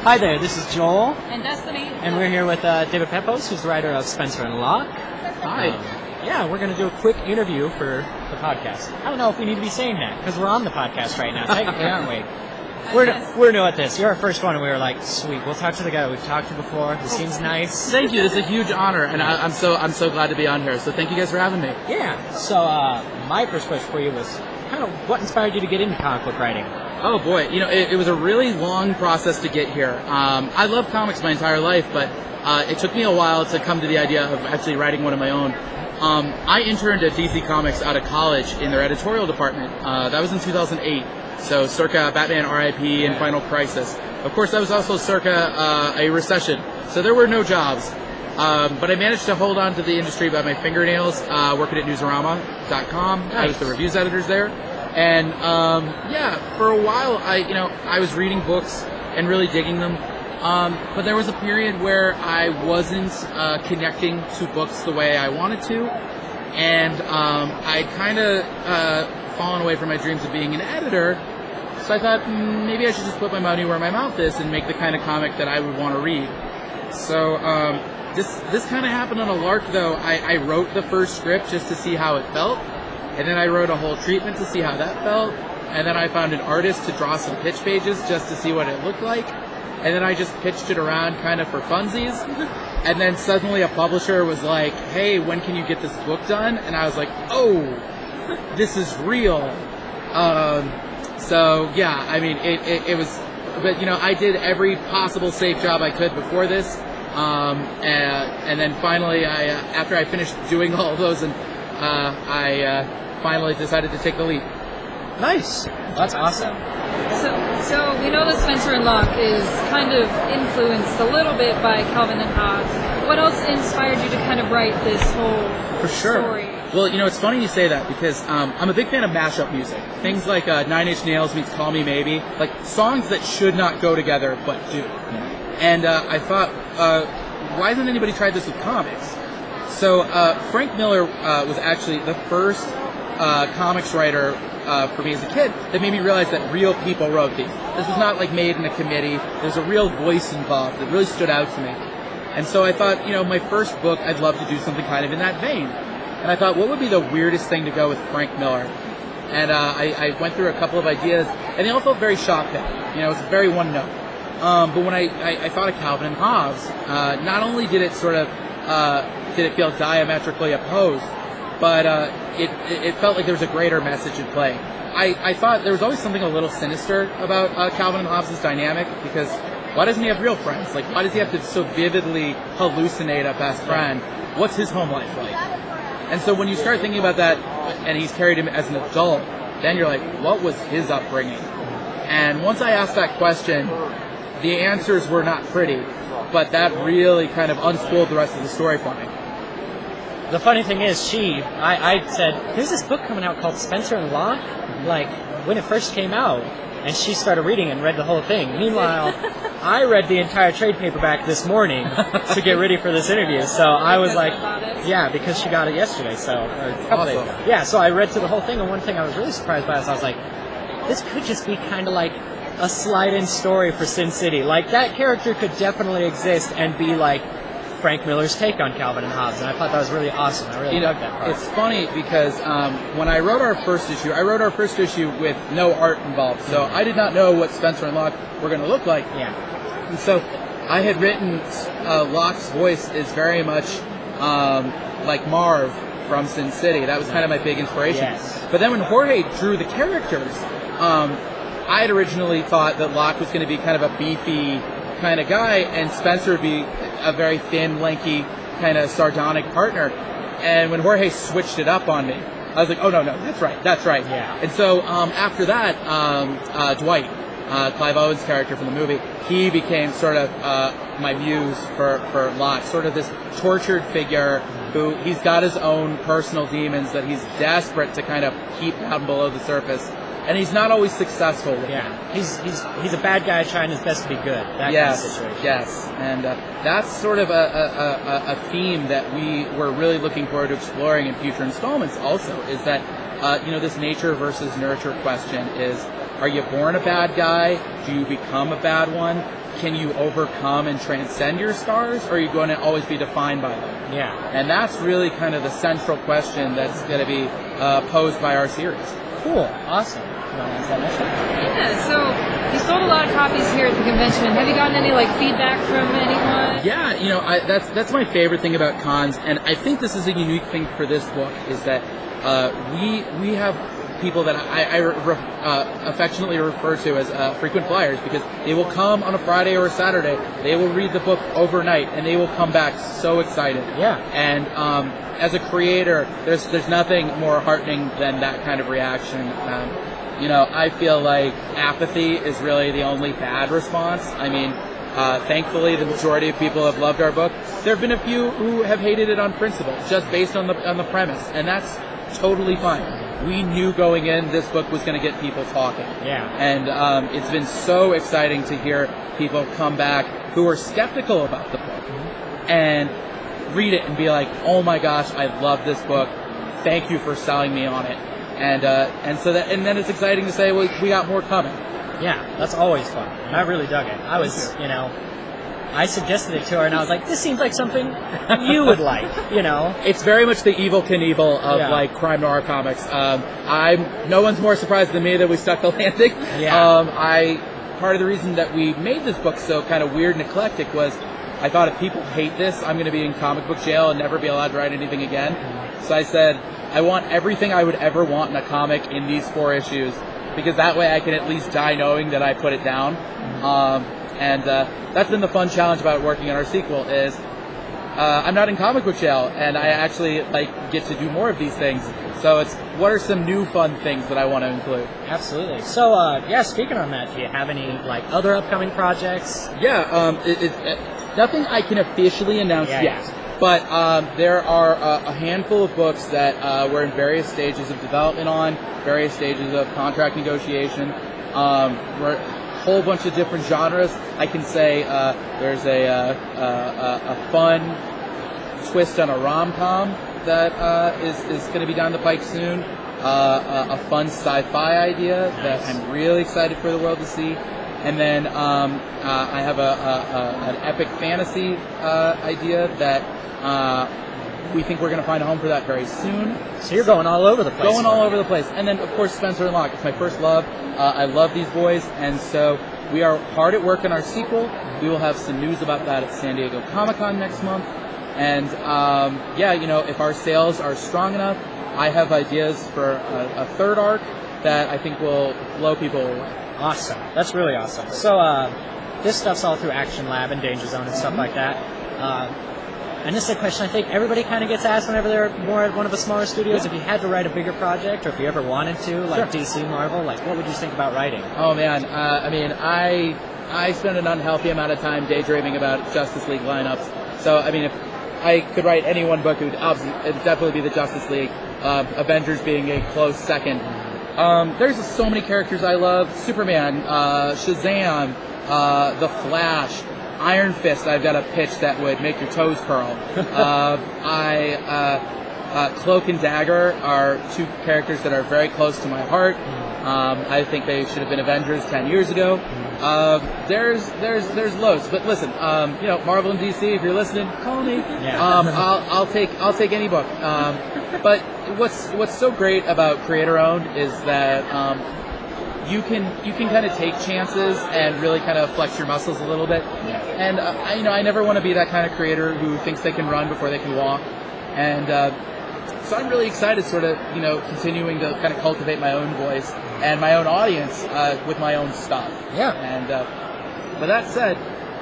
Hi there, this is Joel, And Destinee. and we're here with uh, David Pepose, who's the writer of Spencer and Locke. Hi. yeah, we're going to do a quick interview for the podcast. I don't know if we need to be saying that, because we're on the podcast right now, technically, <laughs> aren't we? We're, guess. we're new at this. You're our first one, and we were like, sweet, we'll talk to the guy we've talked to before. This seems nice. Thank you. This is a huge honor, and I, I'm so I'm so glad to be on here. So thank you guys for having me. Yeah, so uh, my first question for you was kind of what inspired you to get into comic book writing? Oh boy, you know it, it was a really long process to get here. Um, I love comics my entire life, but uh, it took me a while to come to the idea of actually writing one of my own. Um, I interned at DC Comics out of college in their editorial department. Uh, that was in 2008, so circa Batman R.I.P. and Final Crisis. Of course, that was also circa uh, a recession, so there were no jobs. Um, but I managed to hold on to the industry by my fingernails, uh, working at Newsarama.com. I was the reviews editors there. And um, yeah, for a while, I you know I was reading books and really digging them. Um, but there was a period where I wasn't uh, connecting to books the way I wanted to, and um, I'd kind of uh, fallen away from my dreams of being an editor. So I thought mm, maybe I should just put my money where my mouth is and make the kind of comic that I would want to read. So um, this this kind of happened on a lark, though. I, I wrote the first script just to see how it felt, and then I wrote a whole treatment to see how that felt, and then I found an artist to draw some pitch pages just to see what it looked like, and then I just pitched it around kind of for funsies, and then suddenly a publisher was like, "Hey, when can you get this book done?" And I was like, "Oh, this is real." Um, so yeah, I mean, it, it, it was, but you know, I did every possible safe job I could before this, um, and, and then finally, I uh, after I finished doing <laughs> all those, and uh, I uh, finally decided to take the leap. Nice. That's awesome. So, so we know that Spencer and Locke is kind of influenced a little bit by Calvin and Hobbes. What else inspired you to kind of write this whole For sure. story? Well, you know, it's funny you say that because um, I'm a big fan of mashup music. Things like uh, Nine Inch Nails meets Call Me Maybe, like songs that should not go together but do. And uh, I thought, uh, why hasn't anybody tried this with comics? So uh, Frank Miller uh, was actually the first uh, comics writer for me as a kid that made me realize that real people wrote these. This was not like made in a committee. There's a real voice involved that really stood out to me. And so I thought, you know, my first book, I'd love to do something kind of in that vein. And I thought, what would be the weirdest thing to go with Frank Miller? And uh, I, I went through a couple of ideas, and they all felt very shotgun. You know, it's very one note. Um, but when I, I, I thought of Calvin and Hobbes, uh, not only did it sort of uh, did it feel diametrically opposed, but uh, it, it it felt like there was a greater message at play. I, I thought there was always something a little sinister about uh, Calvin and Hobbes' dynamic because why doesn't he have real friends? Like, why does he have to so vividly hallucinate a best friend? What's his home life like? And so when you start thinking about that, and he's carried him as an adult, then you're like, what was his upbringing? And once I asked that question, the answers were not pretty, but that really kind of unspooled the rest of the story for me. The funny thing is, she, I, I said, there's this book coming out called Spencer and Locke, like when it first came out, and she started reading and read the whole thing. Meanwhile, I read the entire trade paperback this morning to get ready for this interview. So I was like, yeah, because she got it yesterday, so or a couple days ago. Yeah, so I read through the whole thing, and one thing I was really surprised by is I was like, this could just be kind of like a slide-in story for Sin City. Like that character could definitely exist and be like Frank Miller's take on Calvin and Hobbes, and I thought that was really awesome. I really You know, that part. it's funny because um, when I wrote our first issue, I wrote our first issue with no art involved, so I did not know what Spencer and Locke were going to look like. yeah, And so I had written uh, Locke's voice is very much um, like Marv from Sin City. That was kind of my big inspiration. Yes. But then when Jorge drew the characters, um, I had originally thought that Locke was going to be kind of a beefy kind of guy, and Spencer would be a very thin, lanky, kind of sardonic partner. And when Jorge switched it up on me, I was like, oh no, no, that's right, that's right. Yeah. And so um, after that, um, uh, Dwight, uh, Clive Owen's character from the movie, he became sort of uh, my muse for, for Locke, sort of this tortured figure who he's got his own personal demons that he's desperate to kind of keep down below the surface. And he's not always successful with yeah. He's he's he's a bad guy trying his best to be good. That yes, kind of situation. yes, and uh, that's sort of a, a, a, a theme that we were really looking forward to exploring in future installments. Also, is that uh, you know this nature versus nurture question is: Are you born a bad guy? Do you become a bad one? Can you overcome and transcend your scars, or are you going to always be defined by them? Yeah. And that's really kind of the central question that's going to be uh, posed by our series. Cool. Awesome. You wanna answer that? Yeah, so you sold a lot of copies here at the convention. Have you gotten any like feedback from anyone? Yeah, you know, I, that's that's my favorite thing about cons, and I think this is a unique thing for this book is that uh, we we have people that I, I re- uh, affectionately refer to as uh, frequent flyers because they will come on a Friday or a Saturday, they will read the book overnight, and they will come back so excited. Yeah. And um, as a creator, there's there's nothing more heartening than that kind of reaction. Um, you know, I feel like apathy is really the only bad response. I mean, uh, thankfully, the majority of people have loved our book. There have been a few who have hated it on principle, just based on the on the premise, and that's totally fine. We knew going in this book was going to get people talking. Yeah. And um, it's been so exciting to hear people come back who are skeptical about the book and read it and be like, "Oh my gosh, I love this book. Thank you for selling me on it." And uh, and so that and then it's exciting to say, "Well, we got more coming." Yeah, that's always fun. And I really dug it. I was, you know, I suggested it to her, and I was like, "This seems like something you would <laughs> like," you know. It's very much the Evel Knievel of Yeah. like crime noir comics. Um, I'm no one's more surprised than me that we stuck the <laughs> landing. Yeah. Um, I part of the reason that we made this book so kind of weird and eclectic was I thought if people hate this, I'm going to be in comic book jail and never be allowed to write anything again. So I said I want everything I would ever want in a comic in these four issues because that way I can at least die knowing that I put it down. Um, and uh, that's been the fun challenge about working on our sequel is uh, I'm not in comic book jail, and I actually like get to do more of these things. So it's what are some new fun things that I want to include? Absolutely. So, uh, yeah, speaking on that, do you have any like other upcoming projects? Yeah, um, it, it, uh, nothing I can officially announce Yeah, yet, yeah. But um, there are a, a handful of books that uh, we're in various stages of development on, various stages of contract negotiation. Um, we're a whole bunch of different genres. I can say uh, there's a, uh, a, a, fun twist on a rom-com that uh, is, is going to be down the pike soon. Uh, a, a fun sci-fi idea that I'm really excited for the world to see. And then um, uh, I have a, a, a, an epic fantasy uh, idea that uh, we think we're going to find a home for that very soon. So you're going all over the place. Going all over the place. And then, of course, Spencer and Locke. It's my first love. Uh, I love these boys. And so we are hard at work on our sequel. We will have some news about that at San Diego Comic Con next month. And um, yeah, you know, if our sales are strong enough, I have ideas for a, a third arc that I think will blow people away. Awesome. That's really awesome. So, uh, this stuff's all through Action Lab and Danger Zone and stuff like that. Uh, and this is a question I think everybody kind of gets asked whenever they're more at one of the smaller studios. If you had to write a bigger project, or if you ever wanted to, like DC, Marvel, like what would you think about writing? Oh man, uh, I mean, I I spend an unhealthy amount of time daydreaming about Justice League lineups. So I mean, if I could write any one book, it would, it would definitely be the Justice League. Uh, Avengers being a close second. Um, there's so many characters I love: Superman, uh, Shazam, uh, The Flash. Iron Fist, I've got a pitch that would make your toes curl. <laughs> uh, I, uh, uh, Cloak and Dagger are two characters that are very close to my heart. Um, I think they should have been Avengers ten years ago. Uh, there's, there's, there's loads. But listen, um, you know, Marvel and DC, if you're listening, call me. Yeah. Um, <laughs> I'll, I'll take, I'll take any book. Um, but what's, what's so great about creator owned is that um, you can you can kind of take chances and really kind of flex your muscles a little bit. And uh, I, you know, I never want to be that kind of creator who thinks they can run before they can walk. And uh, so I'm really excited, sort of, you know, continuing to kind of cultivate my own voice and my own audience uh, with my own stuff. Yeah. And uh, but that said,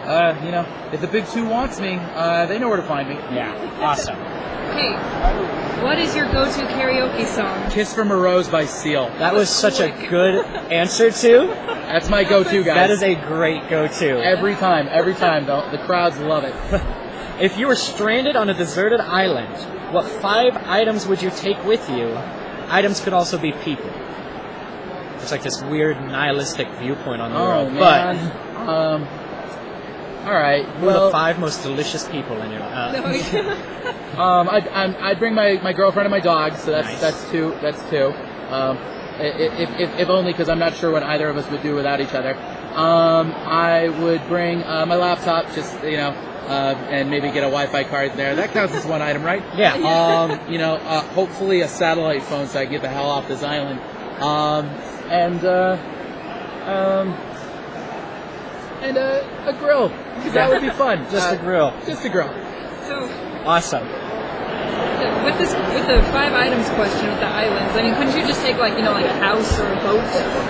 uh, you know, if the big two wants me, uh, they know where to find me. Yeah. Awesome. <laughs> Hey, what is your go-to karaoke song? Kiss from a Rose by Seal. That was such a good <laughs> answer to. That's my go-to, guys. That is a great go-to. every time, every time. The, the crowds love it. <laughs> If you were stranded on a deserted island, what five items would you take with you? Items could also be people. It's like this weird nihilistic viewpoint on the Oh world. man. Um. All right. But who are the five most delicious people in your? Uh, <laughs> um, I'd, I'm- I'd bring my, my girlfriend and my dog, so that's Nice. that's two. That's two. Um, i- i- if, if, if only because I'm not sure what either of us would do without each other. Um, I would bring uh, my laptop, just you know, uh, and maybe get a Wi-Fi card there. That counts as one item, right? Yeah. Um, you know, uh, hopefully a satellite phone so I can get the hell off this island. Um, and uh, um, and uh, a grill because that would be fun. <laughs> just Uh, a grill. Just a grill. So, Awesome. with this, with the five items question with the islands, I mean, couldn't you just take like you know like a house or a boat?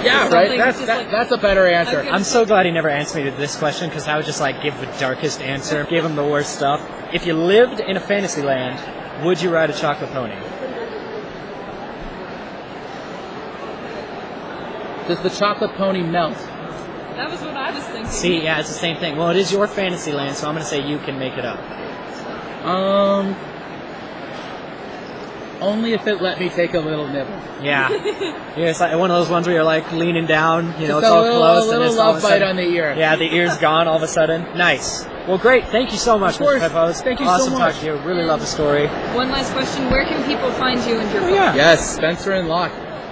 Yeah, or right. something? That's Just, that, like- that's a better answer. Okay. I'm so glad he never answered me to this question because I would just like give the darkest answer, give him the worst stuff. If you lived in a fantasy land, would you ride a chocolate pony? Does the chocolate pony melt? That was what I was thinking. See, yeah, it's the same thing. Well, it is your fantasy land, so I'm going to say you can make it up. Um, only if it let me take a little nibble. Yeah. <laughs> yeah, it's like one of those ones where you're like leaning down, you know, Just it's all little, close, a little and it's all love of a bite sudden, on the ear. Yeah, the ear's gone all of a sudden. Nice. Well, great. Thank you so much, Of course. Mr. Pepose. Thank you so awesome much. talking to you. Really love the story. One last question: Where can people find you and your book? yeah. Yes, Spencer and Locke.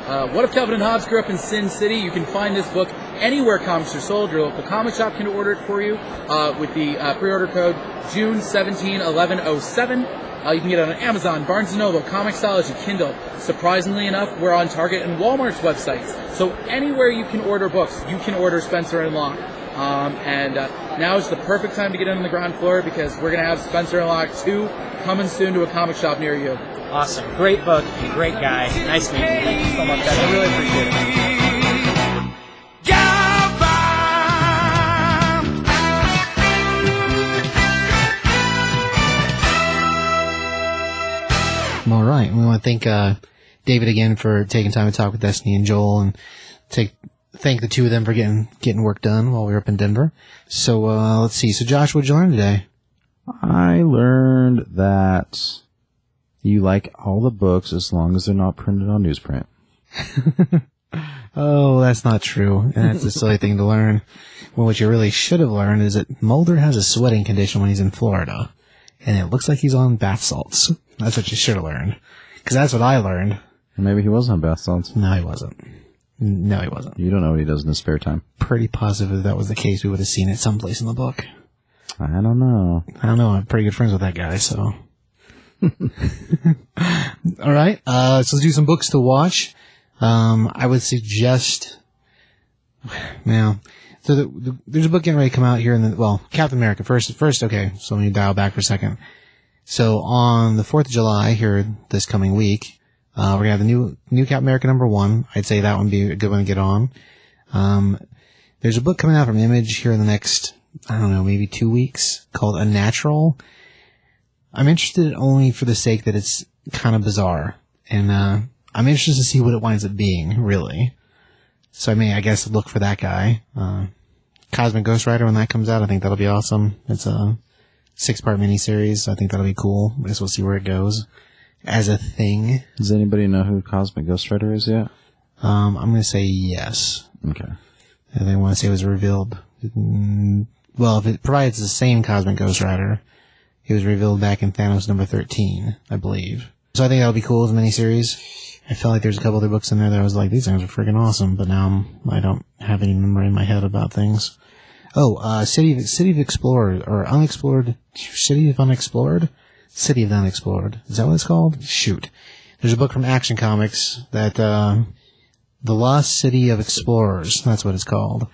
Uh, what if Calvin and Hobbes grew up in Sin City? You can find this book anywhere comics are sold. Your local comic shop can order it for you uh, with the uh, pre-order code June 17 1107. Uh, you can get it on Amazon, Barnes & Noble, Comixology, Kindle. Surprisingly enough, we're on Target and Walmart's websites. So anywhere you can order books, you can order Spencer and Locke. Um, and uh, now is the perfect time to get in on the ground floor because we're going to have Spencer and Locke 2 coming soon to a comic shop near you. Awesome. Great book. Great guy. Nice meeting you. Thank you so much, guys. I really appreciate it. All right. We want to thank uh, David again for taking time to talk with Destinee and Joel, and take thank the two of them for getting getting work done while we were up in Denver. So uh, let's see. So Josh, what'd you learn today? I learned that you like all the books as long as they're not printed on newsprint. <laughs> Oh, that's not true. And that's a silly thing to learn. Well, what you really should have learned is that Mulder has a sweating condition when he's in Florida, and it looks like he's on bath salts. That's what you should have learned, because that's what I learned. And maybe he was on bath salts. No, he wasn't. No, he wasn't. You don't know what he does in his spare time. Pretty positive if that was the case, we would have seen it someplace in the book. I don't know. I don't know. I'm pretty good friends with that guy, so. <laughs> All right. Uh, so let's do some books to watch. Um, I would suggest, now, so the, the, there's a book getting ready to come out here in the, well, Captain America first, first, okay. So let me dial back for a second. So on the 4th of July here this coming week, Uh, we're gonna have the new new Captain America number one. I'd say that one would be a good one to get on. Um, there's a book coming out from Image here in the next, I don't know, maybe two weeks called Unnatural. I'm interested only for the sake that it's kind of bizarre, and uh, I'm interested to see what it winds up being, really. So I mean, I guess look for that guy. Uh, Cosmic Ghost Rider when that comes out, I think that'll be awesome. It's a six part miniseries. I think that'll be cool. I guess we'll see where it goes as a thing. Does anybody know who Cosmic Ghost Rider is yet? Um, I'm gonna say yes. Okay. And they want to say it was revealed. Mm, Well, if it provides the same Cosmic Ghost Rider, it was revealed back in Thanos number 13, I believe. So I think that'll be cool as a miniseries. I felt like there's a couple other books in there that I was like, these things are freaking awesome, but now I'm, I don't have any memory in my head about things. Oh, uh, City of, City of or Unexplored, City of Unexplored? City of Unexplored. Is that what it's called? Shoot. There's a book from Action Comics that, uh, The Lost City of Explorers, that's what it's called,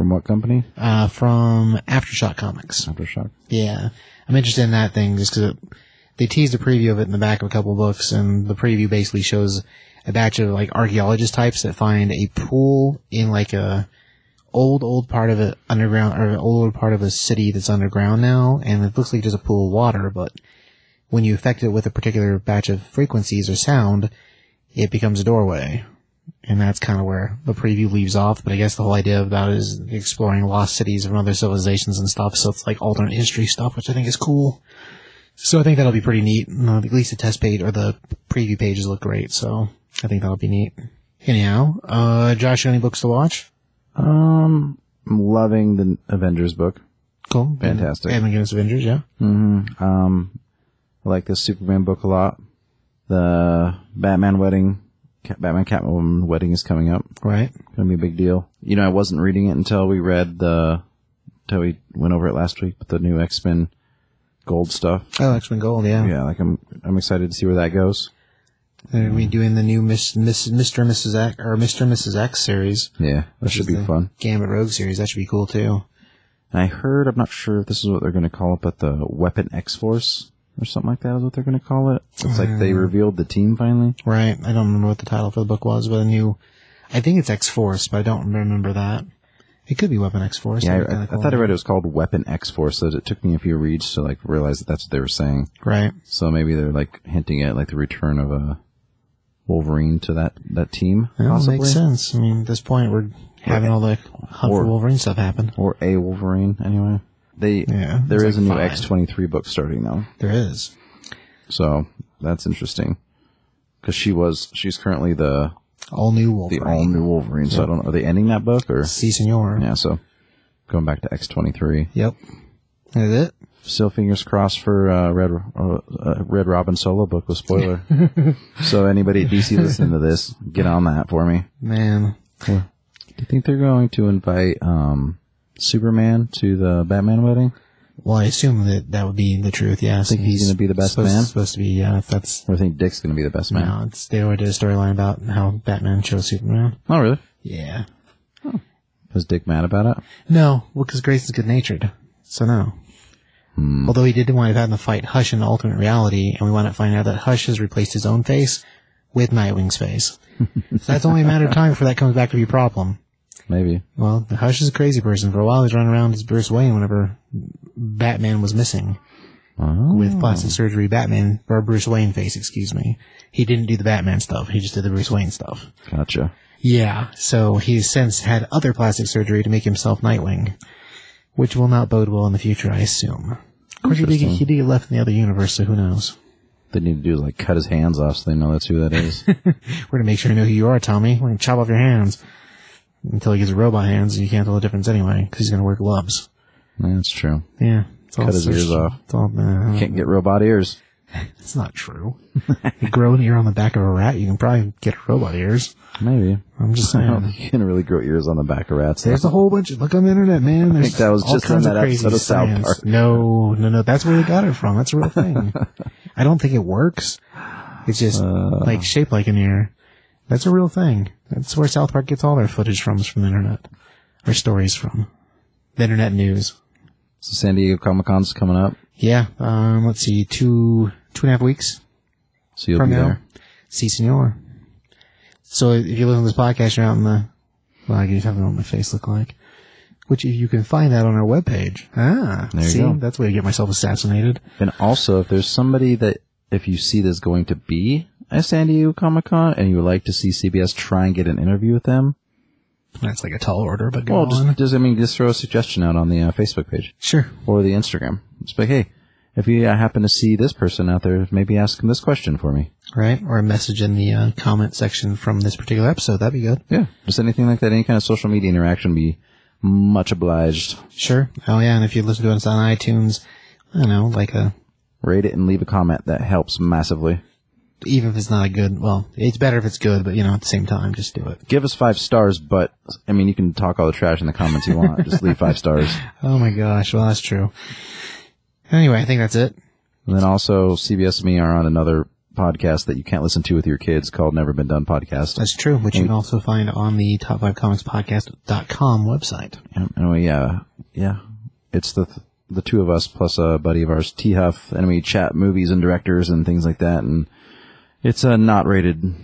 From what company? uh, from Aftershock Comics. Aftershock. Yeah. I'm interested in that thing just because they teased a preview of it in the back of a couple books, and the preview basically shows a batch of like archaeologist types that find a pool in like a old old part of it underground or an old part of a city that's underground now, and it looks like just a pool of water, but when you affect it with a particular batch of frequencies or sound, it becomes a doorway. And that's kind of where the preview leaves off, but I guess the whole idea about it is exploring lost cities and other civilizations and stuff, so it's like alternate history stuff, which I think is cool. So I think that'll be pretty neat. Uh, at least the test page or the preview pages look great, so I think that'll be neat. Anyhow, uh, Josh, any books to watch? Um, I'm loving the Avengers book. Cool. Fantastic. Batman Against Avengers, yeah. Um, I like this Superman book a lot. The Batman wedding, Batman Catwoman wedding is coming up. Right. Gonna be a big deal. You know, I wasn't reading it until we read the, until we went over it last week with the new X-Men gold stuff. Oh, X-Men Gold, yeah. Yeah, like I'm, I'm excited to see where that goes. They're gonna be doing the new Miss, Miss, Mr. and Mrs. X, or Mr. and Mrs. X series. Yeah, that should be fun. Gambit Rogue series. That should be cool too. And I heard, I'm not sure if this is what they're going to call it, but the Weapon X Force or something like that is what they're going to call it. It's like they mm. revealed the team finally. Right. I don't remember what the title for the book was, but a new, I think it's X Force, but I don't remember that. It could be Weapon X Force. Yeah, I, I, I thought I read it was called Weapon X Force, so it took me a few reads to like realize that that's what they were saying. Right. So maybe they're like hinting at like the return of a Wolverine to that that team, That possibly, makes sense. I mean, at this point, we're having all the Hunt for Wolverine stuff happen. or a Wolverine anyway. They Yeah, there's like a new. X twenty three book starting though, There is. so that's interesting because she was she's currently the All new the Wolverine. all new Wolverine. So I don't know. Are they ending that book or Si, senor. yeah? So going back to X twenty three. Yep. That's it. Still fingers crossed for uh, Red uh, uh, Red Robin solo book with spoiler. <laughs> so anybody at DC listening to this, get on that for me. Man. Do you think they're going to invite um, Superman to the Batman wedding? Well, I assume that that would be the truth, yes. Think he's gonna be the best supposed, man? supposed to be, yeah. If that's, Or I think Dick's going to be the best man. no, it's, they already did a storyline about how Batman chose Superman. Oh, really? Yeah. Oh. Was Dick mad about it? No, well, because Grayson's good natured. So no. Hmm. Although he did wind up having to fight Hush in alternate reality, and we wound up finding out that Hush has replaced his own face with Nightwing's face. so <laughs> that's only a matter of time before that comes back to be a problem. Maybe. Well, Hush is a crazy person. For a while, he's running around as Bruce Wayne whenever Batman was missing. Oh. With plastic surgery, Batman, or Bruce Wayne face, excuse me. He didn't do the Batman stuff. He just did the Bruce Wayne stuff. Gotcha. Yeah, so he's since had other plastic surgery to make himself Nightwing, which will not bode well in the future, I assume. Of course, he did, get, he did get left in the other universe, so who knows? They need to do is like cut his hands off so they know that's who that is. <laughs> We're gonna make sure you know who you are, Tommy. We're gonna chop off your hands until he gets robot hands, and you can't tell the difference anyway, because he's gonna wear gloves. that's true. Yeah. It's Cut his ears off. It's, all, uh, Can't get robot ears. <laughs> it's not true. you grow an ear on the back of a rat, you can probably get robot ears. Maybe. I'm just I don't think you can really grow ears on the back of rats. There's a whole bunch. Of, look on the internet, man. There's think that was just on that episode of South. Park. No, no, no. That's where they got it from. That's a real thing. <laughs> I don't think it works. It's just Uh. like shaped like an ear. That's a real thing. That's where South Park gets all their footage from. Is from the internet or stories from the internet news. So San Diego Comic Con's coming up, Yeah. Um. Let's see. Two two and a half weeks so you'll from be now. there. Si, senor. So if you listen to this podcast, you're out in the, well, I guess I don't know what my face look like. Which you can find that on our webpage. Ah, There you see, go. that's where you get myself assassinated. And also, if there's somebody that, if you see there's going to be a San Diego Comic Con and you would like to see CBS try and get an interview with them, That's like a tall order, but go well, just, just I mean, just throw a suggestion out on the uh, Facebook page sure. or the Instagram. Just be like, hey, if you uh, happen to see this person out there, maybe ask them this question for me. Right? Or a message in the uh, comment section from this particular episode. That'd be good. Yeah, just anything like that. Any kind of social media interaction would be much obliged. Sure. Oh yeah, and if you listen to us on iTunes, I don't know, like a Rate it and leave a comment. That helps massively. Even if it's not a good, well, it's better if it's good, but you know, at the same time, just do it. Give us five stars, but I mean, you can talk all the trash in the comments you want. just leave five stars. <laughs> Oh my gosh, well that's true. Anyway, I think that's it. And then also, CBS and me are on another podcast that you can't listen to with your kids called Never Been Done Podcast. That's true, which you can also find on the top five comics podcast.com website. And Anyway, yeah, uh, yeah, it's the the two of us plus a buddy of ours, T Huff, and we chat movies and directors and things like that. And it's a not rated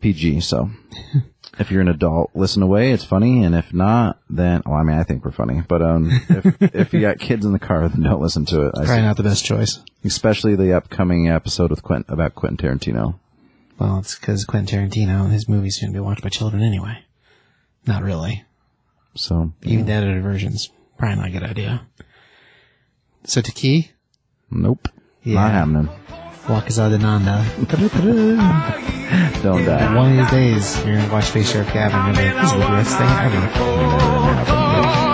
PG, so <laughs> if you're an adult, listen away. It's funny, and if not, then well, I mean, I think we're funny, but um, if <laughs> if you got kids in the car, then don't listen to it. I Probably say- not the best choice. especially the upcoming episode with Quent about Quentin Tarantino. Well, it's because Quentin Tarantino and his movies going to be watched by children anyway. Not really. So Even the edited versions, probably not a good idea. So to key, nope, Yeah. not happening. Wakazadananda. <laughs> Don't die. One of these days, you're going to watch Face Sheriff Gavin and you're like, this is the best thing ever.